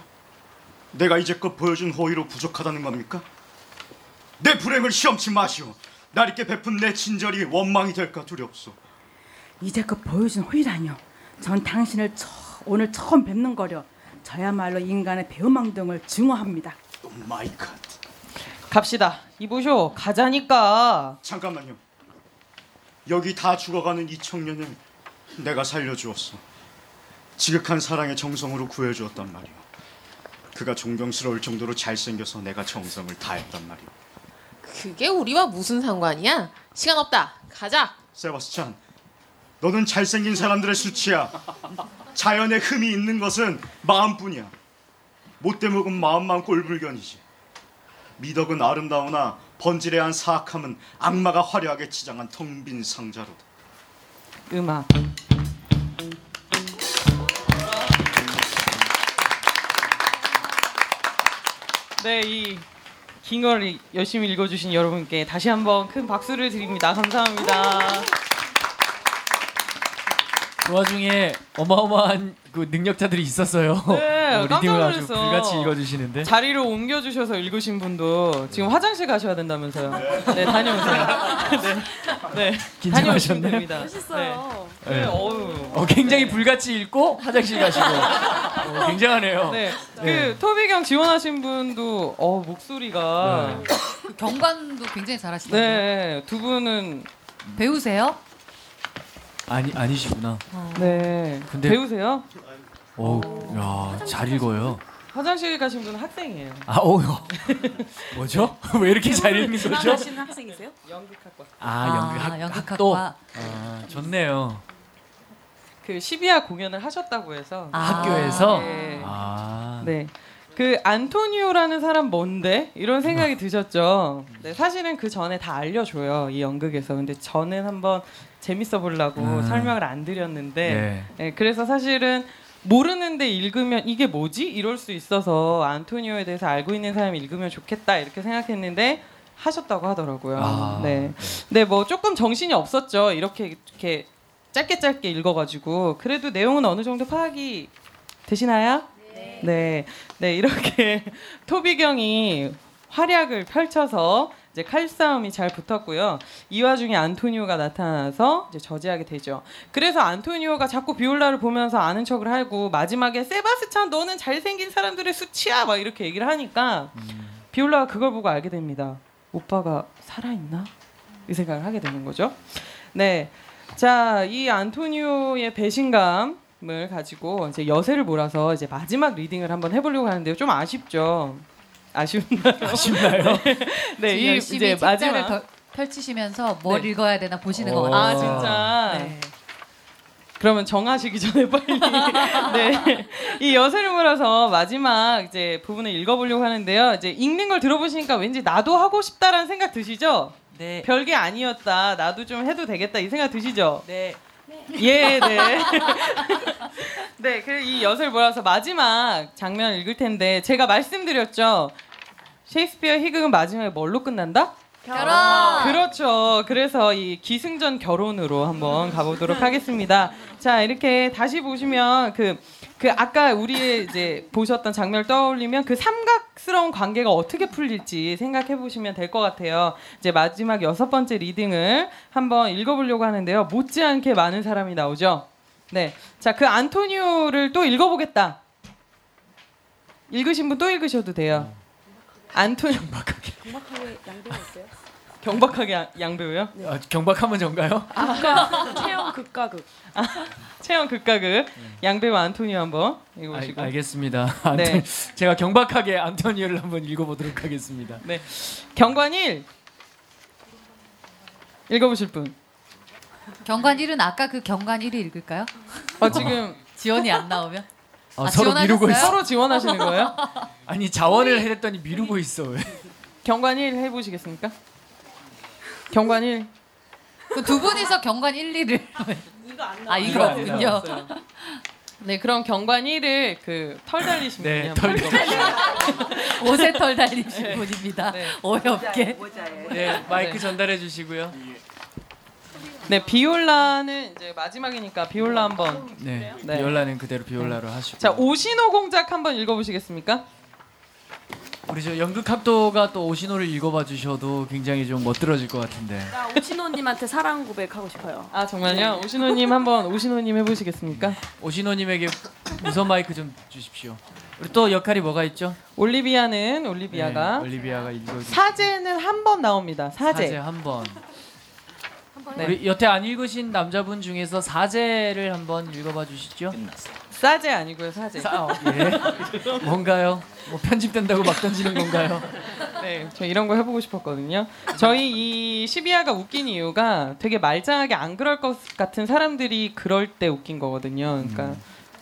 내가 이제껏 보여준 호의로 부족하다는 겁니까? 내 불행을 시험치 마시오. 나리께 베푼 내 친절이 원망이 될까 두렵소. 이제껏 보여준 호의라뇨. 전 당신을 처, 오늘 처음 뵙는 거요. 저야말로 인간의 배은망덕을 증오합니다. My God. 갑시다. 이보쇼 가자니까. 잠깐만요. 여기 다 죽어가는 이 청년을 내가 살려주었어. 지극한 사랑의 정성으로 구해주었단 말이오. 그가 존경스러울 정도로 잘생겨서 내가 정성을 다했단 말이오. 그게 우리와 무슨 상관이야? 시간 없다. 가자. 세바스찬, 너는 잘생긴 사람들의 수치야. 자연에 흠이 있는 것은 마음뿐이야. 못돼 먹은 마음만 꼴불견이지. 미덕은 아름다우나 번지레한 사악함은 악마가 화려하게 치장한 텅 빈 상자로다. 음악. 네, 이 킹을 열심히 읽어주신 여러분께 다시 한번 큰 박수를 드립니다. 감사합니다. 그 와중에 어마어마한 그 능력자들이 있었어요. 네, 어, 깜짝 아주 놀랐어. 불같이 읽어주시는데. 자리를 옮겨주셔서 읽으신 분도 지금 화장실 가셔야 된다면서요. 네, 다녀오세요. 네, 네, 다녀오시면 긴장하셨네요. 됩니다. 멋있어요. 네, 네. 어우. 어, 굉장히 불같이 읽고 화장실 가시고 어, 굉장하네요. 네, 네. 그 토비경 지원하신 분도 어 목소리가 그 경관도 굉장히 잘하시네요. 네, 두 분은 배우세요? 아니 아니시구나. 네, 근데- 배우세요? 오, 야, 잘 읽어요. 화장실 가신 분은 학생이에요. 아, 오, 뭐죠? 왜 이렇게 잘 읽는 거죠? 지원하시는 학생이세요? 연극학과. 아, 연극 학, 연극학과. 학도. 아, 좋네요. 그 12화 공연을 하셨다고 해서 아. 학교에서? 네. 아. 네. 그 안토니오라는 사람 뭔데? 이런 생각이 드셨죠. 네, 사실은 그 전에 다 알려줘요 이 연극에서. 근데 저는 한번 재밌어 보려고 음. 설명을 안 드렸는데, 네. 네, 그래서 사실은 모르는데 읽으면 이게 뭐지? 이럴 수 있어서 안토니오에 대해서 알고 있는 사람이 읽으면 좋겠다 이렇게 생각했는데 하셨다고 하더라고요. 아, 네. 네, 뭐 조금 정신이 없었죠. 이렇게 이렇게 짧게 짧게 읽어가지고 그래도 내용은 어느 정도 파악이 되시나요? 네. 네, 이렇게 토비경이 활약을 펼쳐서 이제 칼싸움이 잘 붙었고요. 이 와중에 안토니오가 나타나서 이제 저지하게 되죠. 그래서 안토니오가 자꾸 비올라를 보면서 아는 척을 하고 마지막에 세바스찬 너는 잘생긴 사람들의 수치야 막 이렇게 얘기를 하니까 비올라가 그걸 보고 알게 됩니다. 오빠가 살아있나? 이 생각을 하게 되는 거죠. 네. 자, 이 안토니오의 배신감 을 가지고 이제 여세를 몰아서 이제 마지막 리딩을 한번 해보려고 하는데요. 좀 아쉽죠. 아쉽나요? 아쉽나요? 네, 네, 이 이제 마지막 더- 펼치시면서 뭘 네. 읽어야 되나 보시는 것 어. 같아요. 아 진짜. 네. 그러면 정하시기 전에 빨리 네. 이 여세를 몰아서 마지막 이제 부분을 읽어보려고 하는데요. 이제 읽는 걸 들어보시니까 왠지 나도 하고 싶다라는 생각 드시죠? 네. 별게 아니었다. 나도 좀 해도 되겠다 이 생각 드시죠? 네. 예, 네. 네, 그이 엿을 몰아서 마지막 장면 읽을 텐데 제가 말씀드렸죠. 셰익스피어 희극은 마지막에 뭘로 끝난다? 결혼! 그렇죠. 그래서 이 기승전 결혼으로 한번 가보도록 하겠습니다. 자, 이렇게 다시 보시면 그, 그 아까 우리 이제 보셨던 장면을 떠올리면 그 삼각스러운 관계가 어떻게 풀릴지 생각해 보시면 될 것 같아요. 이제 마지막 여섯 번째 리딩을 한번 읽어보려고 하는데요. 못지않게 많은 사람이 나오죠. 네. 자, 그 안토니오를 또 읽어보겠다. 읽으신 분 또 읽으셔도 돼요. 안토니 경박하게 양배우 어때요? 경박하게 양- 양배우요? 아, 경박하면 전가요? 아까 체형 극과 극. 체형 극과 극 양배우 안토니오 한번 읽어보시고. 알, 알겠습니다. 네. 제가 경박하게 안토니오를 한번 읽어보도록 하겠습니다. 네. 경관 1 읽어보실 분. 경관 1은 아까 그 경관 1을 읽을까요? 어, 지금 지원이 안 나오면? 아, 아, 서로 미루고 있어. 서로 지원하시는 거예요? 아니 자원을 해랬더니 미루고 있어 왜? 경관 1 해보시겠습니까? 경관 1. 그두 분이서 경관 1, 2를 아 이거 없군요. 나왔어요. 네, 그럼 경관 1을 그 털 달리신 분이 네, 털 읽어보시죠. 옷에 털 달리신 네. 분입니다. 네. 어렵게. 네 마이크 네. 전달해 주시고요. 네, 비올라는 이제 마지막이니까 비올라 한번. 네, 네. 비올라는 그대로 비올라로 하시고. 자, 오신호 공작 한번 읽어보시겠습니까? 우리 저 연극 합도가 또 오신호를 읽어봐 주셔도 굉장히 좀 멋들어질 것 같은데. 나 오신호님한테 사랑 고백하고 싶어요. 아 정말요? 오신호님 한번 오신호님 해보시겠습니까? 오신호님에게 무선 마이크 좀 주십시오. 우리 또 역할이 뭐가 있죠? 올리비아는 올리비아가 네, 올리비아가 읽어. 사제는 한 번 나옵니다. 사제. 사제 한 번. 네. 우리 여태 안 읽으신 남자분 중에서 사제를 한번 읽어봐 주시죠. 사제 아니고요, 사제. 사, 어, 예. 뭔가요? 뭐 편집된다고 막 던지는 건가요? 네, 저 이런 거 해보고 싶었거든요. 저희 이 시비아가 웃긴 이유가 되게 말짱하게 안 그럴 것 같은 사람들이 그럴 때 웃긴 거거든요. 그러니까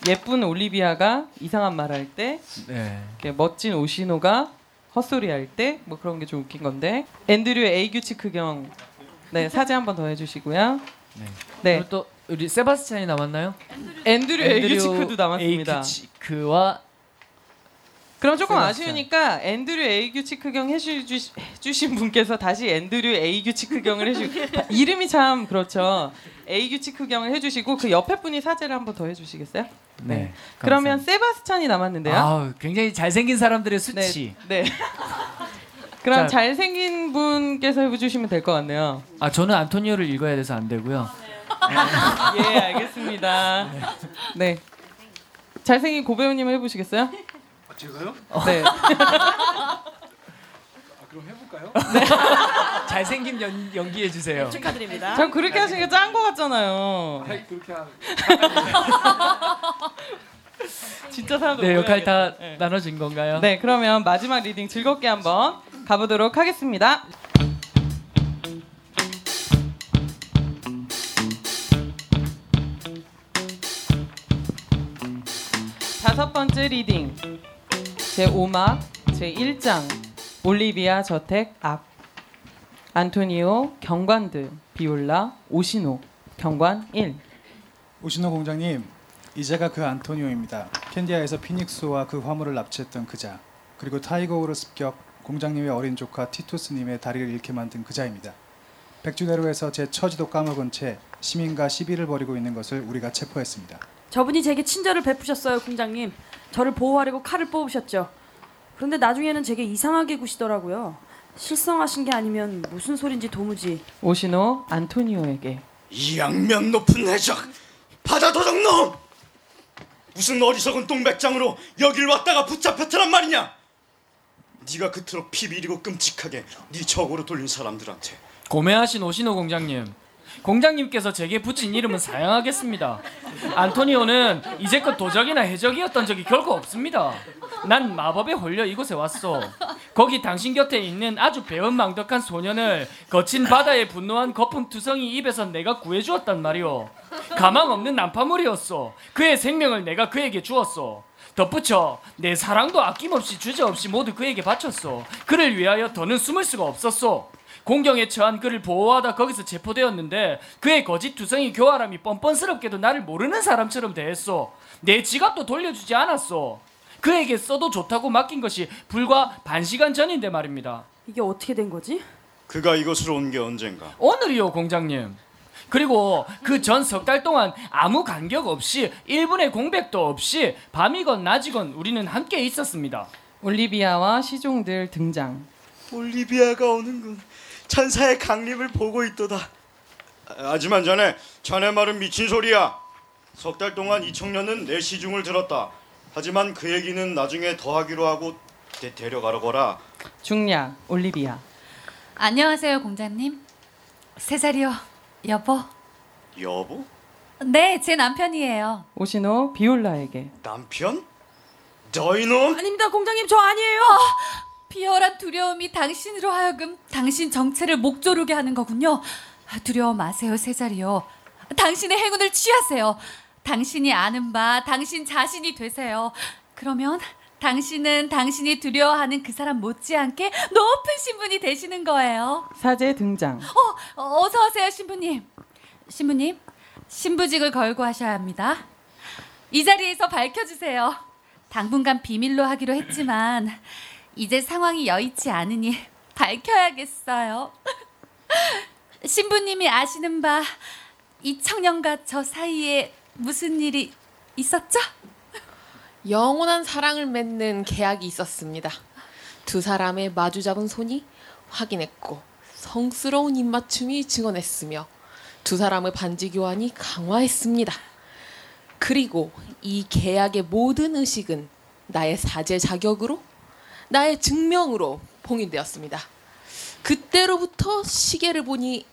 예쁜 올리비아가 이상한 말 할 때, 네. 이렇게 멋진 오시노가 헛소리 할 때, 뭐 그런 게 좀 웃긴 건데 앤드류 A 규칙 흑경, 네 사제 한번 더 해주시고요. 네. 네. 그리고 또 우리 세바스찬이 남았나요? 앤드류 규칙도 남았습니다. 에이큐치크와 그럼 조금 세바스찬. 아쉬우니까 앤드류 흑경 해주시, 해주신 분께서 다시 앤드류 A 규칙 흑경을 해주 다- 이름이 참 그렇죠. A 규칙 흑경을 해주시고 그 옆에 분이 사제를 한번 더 해주시겠어요? 네. 그러면 세바스찬이 남았는데요. 아, 굉장히 잘생긴 사람들의 수치. 네. 그럼 자. 잘생긴 분께서 해주시면 될 것 같네요. 아 저는 안토니오를 읽어야 돼서 안 되고요. 예, 알겠습니다. 네. 잘생긴 고배우님 해보시겠어요? 제가요? 네. 그럼 해볼까요? 잘생긴 연, 연기해 주세요. 축하드립니다. 전 그렇게 하시는 게짠 거 같잖아요. 그렇게 하. 진짜 사람들 네 역할 다. 네. 나눠진 건가요? 네, 그러면 마지막 reading 즐겁게 한번 가보도록 하겠습니다. 다섯 번째 reading 제 5막 제 1장 올리비아 저택 앞 안토니오 경관들 비올라 오시노 경관 1 오시노 공작님, 이 자가 그 안토니오입니다. 캔디아에서 피닉스와 그 화물을 납치했던 그자, 그리고 타이거우르 습격 공장님의 어린 조카 티투스님의 다리를 잃게 만든 그자입니다. 백주대로에서 제 처지도 까먹은 채 시민과 시비를 벌이고 있는 것을 우리가 체포했습니다. 저분이 제게 친절을 베푸셨어요, 공장님. 저를 보호하려고 칼을 뽑으셨죠. 그런데 나중에는 제게 이상하게 구시더라고요. 실성하신 게 아니면 무슨 소린지 도무지. 오시노 안토니오에게 이 양면 높은 해적 바다 도적놈 무슨 어리석은 똥백장으로 여길 왔다가 붙잡혔더란 말이냐 네가 그토록 피비리고 끔찍하게 네 적으로 돌린 사람들한테 고매하신 오신호 공장님. 공장님께서 제게 붙인 이름은 사양하겠습니다. 안토니오는 이제껏 도적이나 해적이었던 적이 결코 없습니다. 난 마법에 홀려 이곳에 왔소. 거기 당신 곁에 있는 아주 배은망덕한 소년을 거친 바다의 분노한 거품투성이 입에서 내가 구해주었단 말이오. 가망 없는 난파물이었소. 그의 생명을 내가 그에게 주었소. 덧붙여 내 사랑도 아낌없이 주저없이 모두 그에게 바쳤소. 그를 위하여 더는 숨을 수가 없었소. 공경에 처한 그를 보호하다 거기서 체포되었는데 그의 거짓 투성이 교활함이 뻔뻔스럽게도 나를 모르는 사람처럼 대했소. 내 지갑도 돌려주지 않았소. 그에게 써도 좋다고 맡긴 것이 불과 반 시간 전인데 말입니다. 이게 어떻게 된 거지? 그가 이곳으로 온게 언젠가 오늘이요, 공장님. 그리고 그 전 석 달 동안 아무 간격 없이 1분의 공백도 없이 밤이건 낮이건 우리는 함께 있었습니다. 올리비아와 시종들 등장. 올리비아가 오는군 천사의 강림을 보고 있도다 아, 하지만 자네 자네 말은 미친 소리야 석 달 동안 이 청년은 내 시중을 들었다 하지만 그 얘기는 나중에 더 하기로 하고 데, 데려가라거라 중략 올리비아. 안녕하세요, 공자님. 세자리요, 여보. 여보? 네, 제 남편이에요. 오시노 비올라에게. 남편? 너 이놈? 아닙니다, 공장님 저 아니에요. 비열한 두려움이 당신으로 하여금 당신 정체를 목조르게 하는 거군요. 아, 두려워 마세요, 세자리요. 당신의 행운을 취하세요. 당신이 아는 바 당신 자신이 되세요. 그러면 당신은 당신이 두려워하는 그 사람 못지않게 높은 신분이 되시는 거예요. 사제 등장. 어, 어서 오세요, 신부님. 신부님, 신부직을 걸고 하셔야 합니다. 이 자리에서 밝혀주세요. 당분간 비밀로 하기로 했지만 이제 상황이 여의치 않으니 밝혀야겠어요. 신부님이 아시는 바 이 청년과 저 사이에 무슨 일이 있었죠? 영원한 사랑을 맺는 계약이 있었습니다. 두 사람의 마주 잡은 손이 확인했고 성스러운 입맞춤이 증언했으며 두 사람의 반지 교환이 강화했습니다. 그리고 이 계약의 모든 의식은 나의 사제 자격으로 나의 증명으로 봉인되었습니다. 그때로부터 시계를 보니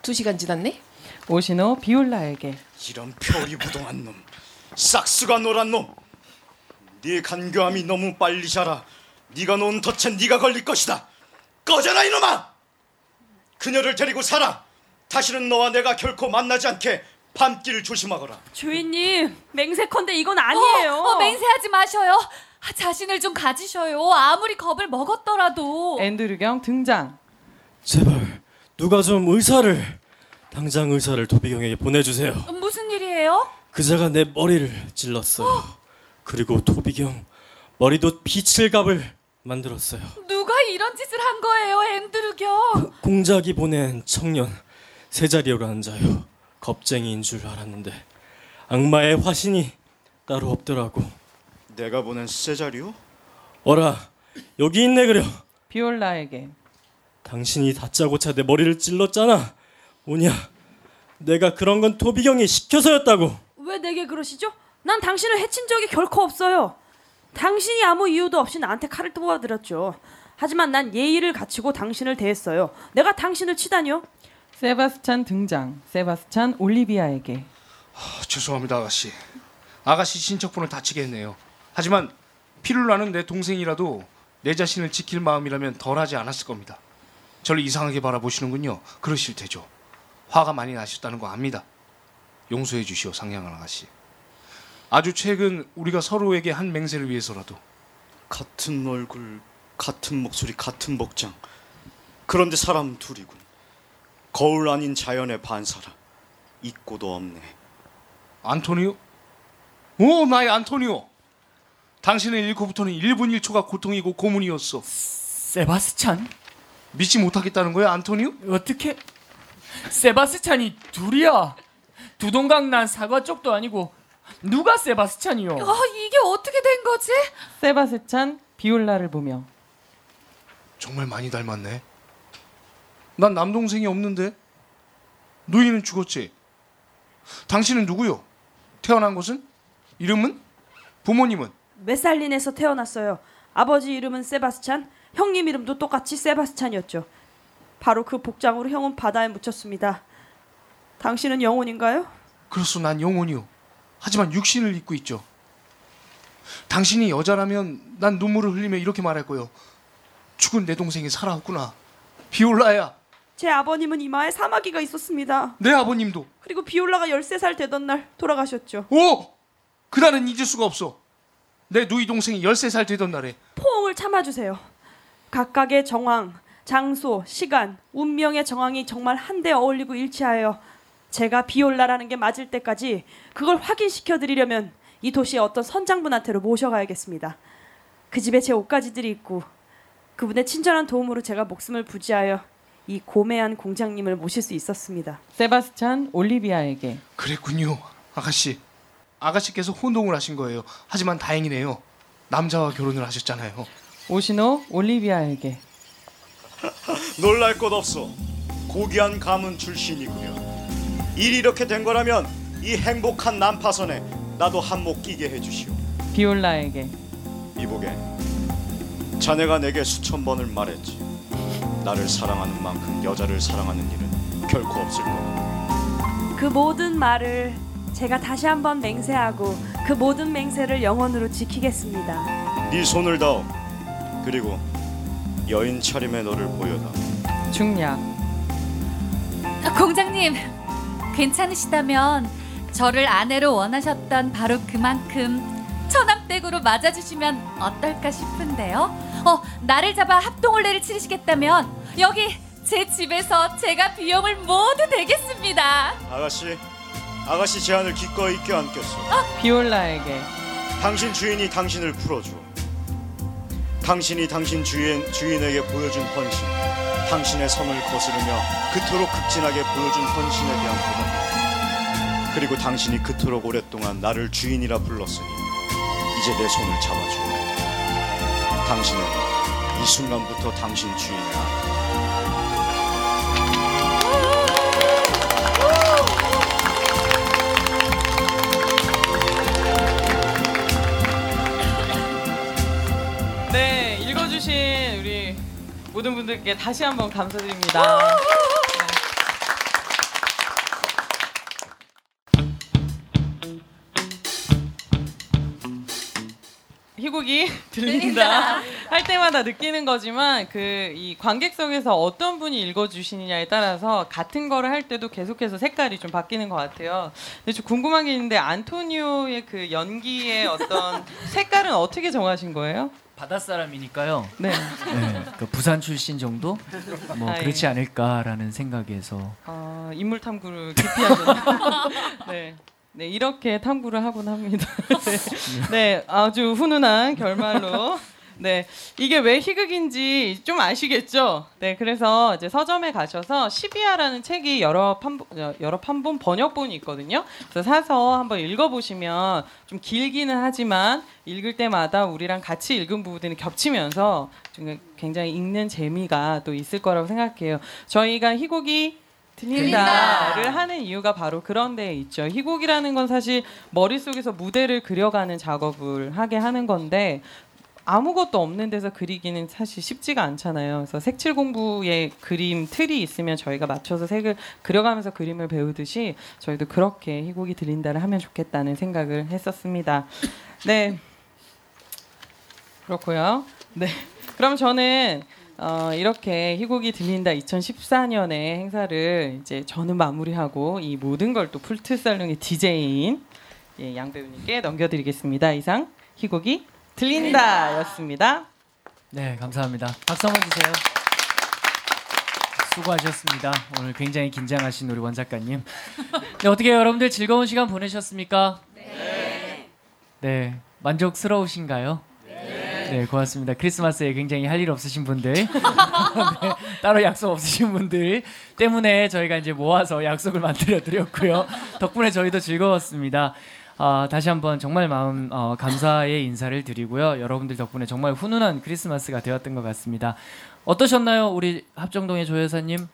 두 시간 지났네. 오시노 비올라에게. 이런 표리 부동한 놈, 싹수가 노란 놈. 네 간교함이 너무 빨리 자라. 네가 놓은 덫엔 네가 걸릴 것이다. 꺼져라 이놈아! 그녀를 데리고 살아. 다시는 너와 내가 결코 만나지 않게 밤길 조심하거라. 주인님 맹세컨대 이건 아니에요. 어, 어, 맹세하지 마셔요. 아, 자신을 좀 가지셔요. 아무리 겁을 먹었더라도. 앤드류경 등장. 제발 누가 좀 의사를 당장 의사를 도비경에게 보내주세요. 무슨 일이에요? 그자가 내 머리를 찔렀어요. 그리고 도비경 머리도 피칠갑을 만들었어요. 누가 이런 짓을 한 거예요, 앤드류경? 공작이 보낸 청년 세자리오라는 자요. 겁쟁이인 줄 알았는데 악마의 화신이 따로 없더라고. 내가 보낸 세자리오? 어라 여기 있네 그려. 비올라에게. 당신이 다짜고짜 내 머리를 찔렀잖아. 뭐냐? 내가 그런 건 도비경이 시켜서였다고. 왜 내게 그러시죠? 난 당신을 해친 적이 결코 없어요. 당신이 아무 이유도 없이 나한테 칼을 뽑아들었죠. 하지만 난 예의를 갖추고 당신을 대했어요. 내가 당신을 치다니요? 세바스찬 등장. 세바스찬 올리비아에게. 아, 죄송합니다 아가씨. 아가씨 친척분을 다치게 했네요. 하지만 피를 나는 내 동생이라도 내 자신을 지킬 마음이라면 덜하지 않았을 겁니다. 저를 이상하게 바라보시는군요. 그러실 테죠. 화가 많이 나셨다는 거 압니다. 용서해 주시오 상냥한 아가씨. 아주 최근 우리가 서로에게 한 맹세를 위해서라도 같은 얼굴, 같은 목소리, 같은 복장. 그런데 사람 둘이군. 거울 아닌 자연의 반사라. 있고도 없네. 안토니오? 오 나의 안토니오. 당신을 잃고부터는 1분 1초가 고통이고 고문이었어. 세바스찬? 믿지 못하겠다는 거야 안토니오? 어떻게 세바스찬이 둘이야? 두동강 난 사과 쪽도 아니고 누가 세바스찬이요? 아, 이게 어떻게 된 거지? 세바스찬 비올라를 보며. 정말 많이 닮았네. 난 남동생이 없는데. 노인은 죽었지. 당신은 누구요? 태어난 곳은? 이름은? 부모님은? 메살린에서 태어났어요. 아버지 이름은 세바스찬, 형님 이름도 똑같이 세바스찬이었죠. 바로 그 복장으로 형은 바다에 묻혔습니다. 당신은 영혼인가요? 그렇소 난 영혼이요. 하지만 육신을 입고 있죠. 당신이 여자라면 난 눈물을 흘리며 이렇게 말할 거요. 죽은 내 동생이 살아왔구나. 비올라야. 제 아버님은 이마에 사마귀가 있었습니다. 내 아버님도. 그리고 비올라가 13살 되던 날 돌아가셨죠. 오! 그날은 잊을 수가 없어. 내 누이 동생이 13살 되던 날에 포옹을 참아주세요. 각각의 정황, 장소, 시간, 운명의 정황이 정말 한데 어울리고 일치하여 제가 비올라라는 게 맞을 때까지 그걸 확인시켜 드리려면 이 도시의 어떤 선장분한테로 모셔가야겠습니다. 그 집에 제 옷가지들이 있고 그분의 친절한 도움으로 제가 목숨을 부지하여 이 고매한 공장님을 모실 수 있었습니다. 세바스찬 올리비아에게. 그랬군요. 아가씨. 아가씨께서 혼동을 하신 거예요. 하지만 다행이네요. 남자와 결혼을 하셨잖아요. 오시노 올리비아에게. 놀랄 것 없어. 고귀한 가문 출신이구려. 일이 이렇게 된 거라면 이 행복한 난파선에 나도 한몫 끼게 해주시오. 비올라에게. 이보게. 자네가 내게 수천 번을 말했지. 나를 사랑하는 만큼 여자를 사랑하는 일은 결코 없을 거다. 그 모든 말을 제가 다시 한번 맹세하고 그 모든 맹세를 영원으로 지키겠습니다. 네 손을 다오. 그리고 여인 차림의 너를 보여다. 중략. 공장님 괜찮으시다면 저를 아내로 원하셨던 바로 그만큼 처남댁으로 맞아주시면 어떨까 싶은데요. 어 나를 잡아 합동혼례를 치르시겠다면 여기 제 집에서 제가 비용을 모두 대겠습니다. 아가씨, 아가씨 제안을 기꺼이 껴안겠소. 비올라에게 당신 주인이 당신을 풀어줘. 당신이 당신 주인 주인에게 보여준 헌신, 당신의 선을 거스르며 그토록 극진하게 보여준 헌신에 대한 보답. 그리고 당신이 그토록 오랫동안 나를 주인이라 불렀으니 이제 내 손을 잡아줘. 당신은 이 순간부터 당신 주인의 아 모든 분들께 다시 한번 감사드립니다. 희곡이 들린다 할 때마다 느끼는 거지만 그 이 관객석에서 어떤 분이 읽어주시느냐에 따라서 같은 거를 할 때도 계속해서 색깔이 좀 바뀌는 것 같아요. 근데 좀 궁금한 게 있는데 안토니오의 그 연기의 어떤 색깔은 어떻게 정하신 거예요? 바다 사람이니까요. 네. 네, 그 부산 출신 정도 뭐 아, 예. 그렇지 않을까라는 생각에서 아, 인물 탐구를 깊이 하셨네요. 네. 네, 이렇게 탐구를 하곤 합니다. 네. 네, 아주 훈훈한 결말로. 네, 이게 왜 희극인지 좀 아시겠죠? 네, 그래서 이제 서점에 가셔서 시비아라는 책이 여러 판본, 어, 여러 판본 번역본이 있거든요. 그래서 사서 한번 읽어보시면 좀 길기는 하지만 읽을 때마다 우리랑 같이 읽은 부분들이 겹치면서 좀 굉장히 읽는 재미가 또 있을 거라고 생각해요. 저희가 희곡이 들린다를 들린다. 하는 이유가 바로 그런 데에 있죠. 희곡이라는 건 사실 머릿속에서 무대를 그려가는 작업을 하게 하는 건데 아무것도 없는 데서 그리기는 사실 쉽지가 않잖아요. 그래서 색칠 공부의 그림 틀이 있으면 저희가 맞춰서 색을 그려가면서 그림을 배우듯이 저희도 그렇게 희곡이 들린다를 하면 좋겠다는 생각을 했었습니다. 네. 그렇고요. 네. 그럼 저는 어, 이렇게 희곡이 들린다 2014년의 행사를 이제 저는 마무리하고 이 모든 걸 또 풀트 살롱의 DJ인 예, 양 배우님께 넘겨드리겠습니다. 이상 희곡이 들린다 였습니다. 네 감사합니다. 박수 한번 주세요. 수고하셨습니다. 오늘 굉장히 긴장하신 우리 원 작가님. 네, 어떻게 여러분들 즐거운 시간 보내셨습니까? 네. 네 만족스러우신가요? 네, 고맙습니다. 크리스마스에 굉장히 할 일 없으신 분들, 네, 따로 약속 없으신 분들 때문에 저희가 이제 모아서 약속을 만들어 드렸고요. 덕분에 저희도 즐거웠습니다. 아, 다시 한번 정말 마음 어, 감사의 인사를 드리고요. 여러분들 덕분에 정말 훈훈한 크리스마스가 되었던 것 같습니다. 어떠셨나요, 우리 합정동의 조 여사님?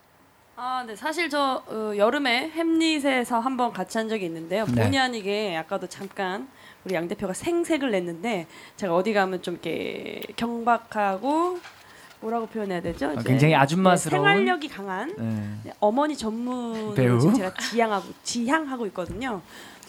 아, 네. 사실 저 어, 여름에 햄릿에서 한번 같이 한 적이 있는데요. 네. 본의 아니게 아까도 잠깐 우리 양 대표가 생색을 냈는데 제가 어디 가면 좀 이렇게 경박하고 뭐라고 표현해야 되죠? 아, 굉장히 아줌마스러운? 네, 생활력이 강한 네. 어머니 전문 배우? 제가 지향하고 지향하고 있거든요.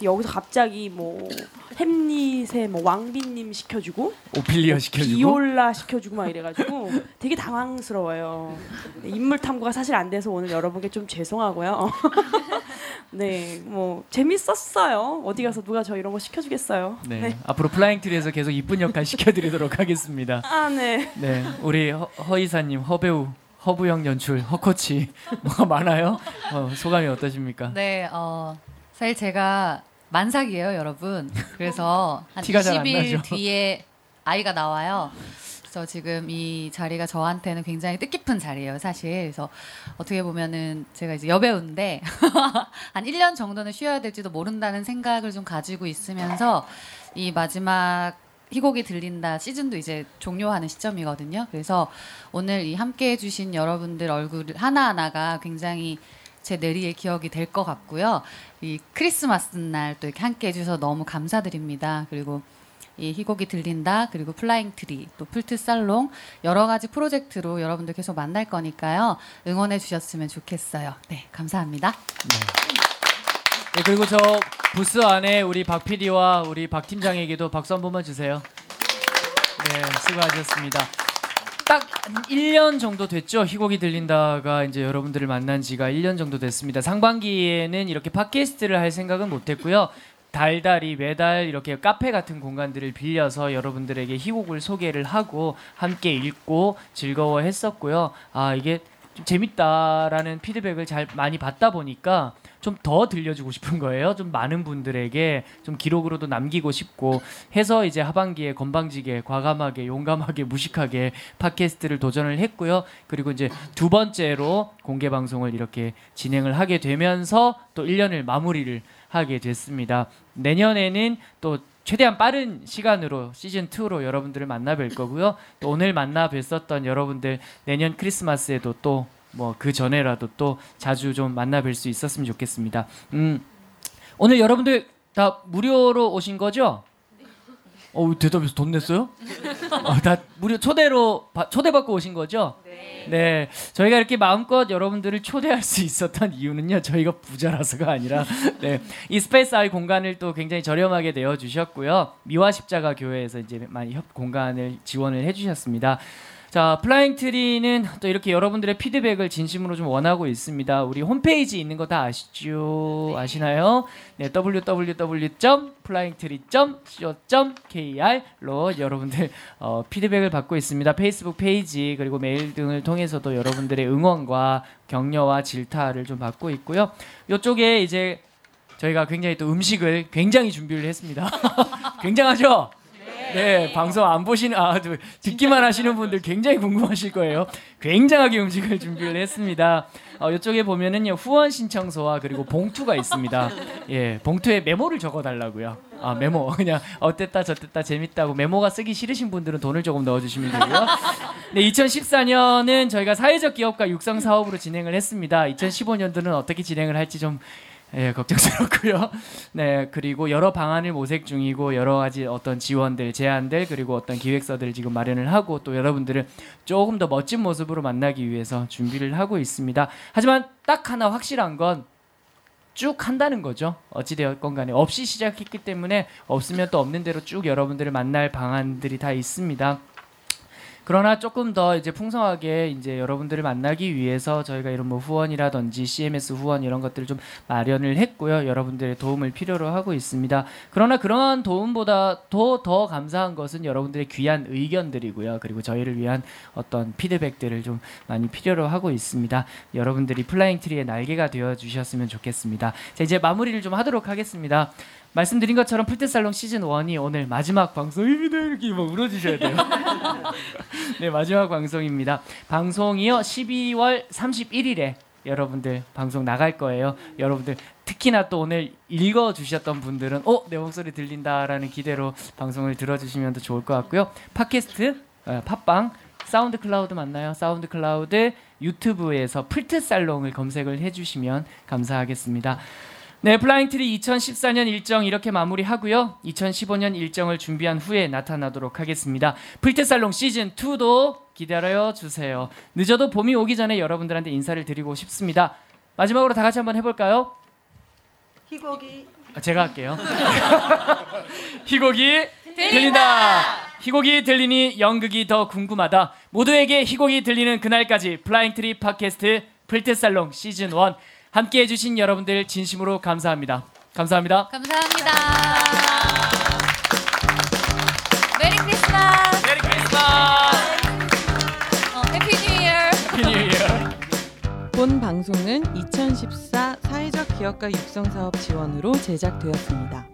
여기서 갑자기 뭐 햄릿에 뭐 왕비님 시켜주고 오피리아 시켜주고 비올라 시켜주고 막 이래가지고 되게 당황스러워요. 네, 인물 탐구가 사실 안 돼서 오늘 여러분께 좀 죄송하고요. 네, 뭐 재밌었어요. 어디 가서 누가 저 이런 거 시켜주겠어요. 네. 앞으로 플라잉 트리에서 계속 이쁜 역할 시켜드리도록 하겠습니다. 아, 네. 네, 우리 허, 허이사님, 허배우, 허부영 연출, 허코치 뭐가 많아요? 어, 소감이 어떠십니까? 네, 어, 사실 제가 만삭이에요, 여러분. 그래서 한 티가 잘안 20일 나죠. 뒤에 아이가 나와요. 그래서 지금 이 자리가 저한테는 굉장히 뜻깊은 자리예요, 사실. 그래서 어떻게 보면은 제가 이제 여배우인데 한 1년 정도는 쉬어야 될지도 모른다는 생각을 좀 가지고 있으면서 이 마지막 희곡이 들린다 시즌도 이제 종료하는 시점이거든요. 그래서 오늘 이 함께 해주신 여러분들 얼굴 하나하나가 굉장히 제 뇌리에 기억이 될 것 같고요. 이 크리스마스 날 또 이렇게 함께 해주셔서 너무 감사드립니다. 그리고 이 희곡이 들린다 그리고 플라잉 트리 또 플트살롱 여러 가지 프로젝트로 여러분들 계속 만날 거니까요 응원해 주셨으면 좋겠어요. 네 감사합니다. 네, 그리고 저 부스 안에 우리 박 PD와 우리 박 팀장에게도 박수 한 번만 주세요. 네, 수고하셨습니다. 딱 1년 정도 됐죠. 희곡이 들린다가 이제 여러분들을 만난 지가 1년 정도 됐습니다. 상반기에는 이렇게 팟캐스트를 할 생각은 못 했고요. 달달이 매달 이렇게 카페 같은 공간들을 빌려서 여러분들에게 희곡을 소개를 하고 함께 읽고 즐거워 했었고요. 아, 이게 좀 재밌다라는 피드백을 잘 많이 받다 보니까 좀 더 들려주고 싶은 거예요. 좀 많은 분들에게 좀 기록으로도 남기고 싶고 해서 이제 하반기에 건방지게 과감하게 용감하게 무식하게 팟캐스트를 도전을 했고요. 그리고 이제 두 번째로 공개 방송을 이렇게 진행을 하게 되면서 또 1년을 마무리를 하게 됐습니다. 내년에는 또 최대한 빠른 시간으로 시즌 2로 여러분들을 만나 뵐 거고요. 또 오늘 만나 뵀었던 여러분들 내년 크리스마스에도 또 뭐 그 전에라도 또 자주 좀 만나 뵐 수 있었으면 좋겠습니다. 음. 오늘 여러분들 다 무료로 오신 거죠? 어 대답해서 돈 냈어요? 어, 다 무료 초대로 바- 초대받고 오신 거죠? 네. 저희가 이렇게 마음껏 여러분들을 초대할 수 있었던 이유는요. 저희가 부자라서가 아니라 네. 이 스페이스 아이 공간을 또 굉장히 저렴하게 내어 주셨고요. 미화 십자가 교회에서 이제 많이 협 공간을 지원을 해 주셨습니다. 자, 플라잉 트리는 또 이렇게 여러분들의 피드백을 진심으로 좀 원하고 있습니다. 우리 홈페이지 있는 거 다 아시죠? 아시나요? 네, www.flyingtree.co.kr로 여러분들 어, 피드백을 받고 있습니다. 페이스북 페이지 그리고 메일 등을 통해서도 여러분들의 응원과 격려와 질타를 좀 받고 있고요. 이쪽에 이제 저희가 굉장히 또 음식을 굉장히 준비를 했습니다. 굉장하죠? 네, 방송 안 보시는 아 저, 듣기만 하시는 분들 굉장히 궁금하실 거예요. 굉장하게 음식을 준비를 했습니다. 어, 이쪽에 보면은요 후원 신청서와 그리고 봉투가 있습니다. 예, 봉투에 메모를 적어달라고요. 아 메모 그냥 어땠다 저땠다 재밌다고 메모가 쓰기 싫으신 분들은 돈을 조금 넣어주시면 되고요. 네, 2014년은 저희가 사회적 기업과 육성 사업으로 진행을 했습니다. 2015년도는 어떻게 진행을 할지 좀 예, 걱정스럽고요. 네, 그리고 여러 방안을 모색 중이고 여러 가지 어떤 지원들, 제안들 그리고 어떤 기획서들을 지금 마련을 하고 또 여러분들을 조금 더 멋진 모습으로 만나기 위해서 준비를 하고 있습니다. 하지만 딱 하나 확실한 건 쭉 한다는 거죠. 어찌되었건 간에 없이 시작했기 때문에 없으면 또 없는 대로 쭉 여러분들을 만날 방안들이 다 있습니다. 그러나 조금 더 이제 풍성하게 이제 여러분들을 만나기 위해서 저희가 이런 뭐 후원이라든지 CMS 후원 이런 것들을 좀 마련을 했고요. 여러분들의 도움을 필요로 하고 있습니다. 그러나 그런 도움보다 더, 더 감사한 것은 여러분들의 귀한 의견들이고요. 그리고 저희를 위한 어떤 피드백들을 좀 많이 필요로 하고 있습니다. 여러분들이 플라잉 트리의 날개가 되어 주셨으면 좋겠습니다. 자, 이제 마무리를 좀 하도록 하겠습니다. 말씀드린 것처럼 플트살롱 시즌 1이 오늘 마지막 방송입니다. 이렇게 막 울어주셔야 돼요. 네 마지막 방송입니다. 방송이요 12월 31일에 여러분들 방송 나갈 거예요. 여러분들 특히나 또 오늘 읽어 주셨던 분들은 어 내 목소리 들린다라는 기대로 방송을 들어 주시면 더 좋을 것 같고요. 팟캐스트, 어, 팟빵, 사운드 클라우드 맞나요? 사운드 클라우드 유튜브에서 플트살롱을 검색을 해 주시면 감사하겠습니다. 네, 플라잉 트리 2014년 일정 이렇게 마무리하고요. 2015년 일정을 준비한 후에 나타나도록 하겠습니다. 플트살롱 시즌 2도 기다려 주세요. 늦어도 봄이 오기 전에 여러분들한테 인사를 드리고 싶습니다. 마지막으로 다 같이 한번 해볼까요? 희곡이 아, 제가 할게요. 희곡이 들린다. 희곡이 들리니 연극이 더 궁금하다. 모두에게 희곡이 들리는 그날까지 플라잉 트리 팟캐스트 플트살롱 시즌 1 함께 해주신 여러분들 진심으로 감사합니다. 감사합니다. 감사합니다. Merry Christmas. Merry Christmas. 어, Happy New Year. Happy New Year. 본 방송은 2014 사회적 기업가 육성 사업 지원으로 제작되었습니다.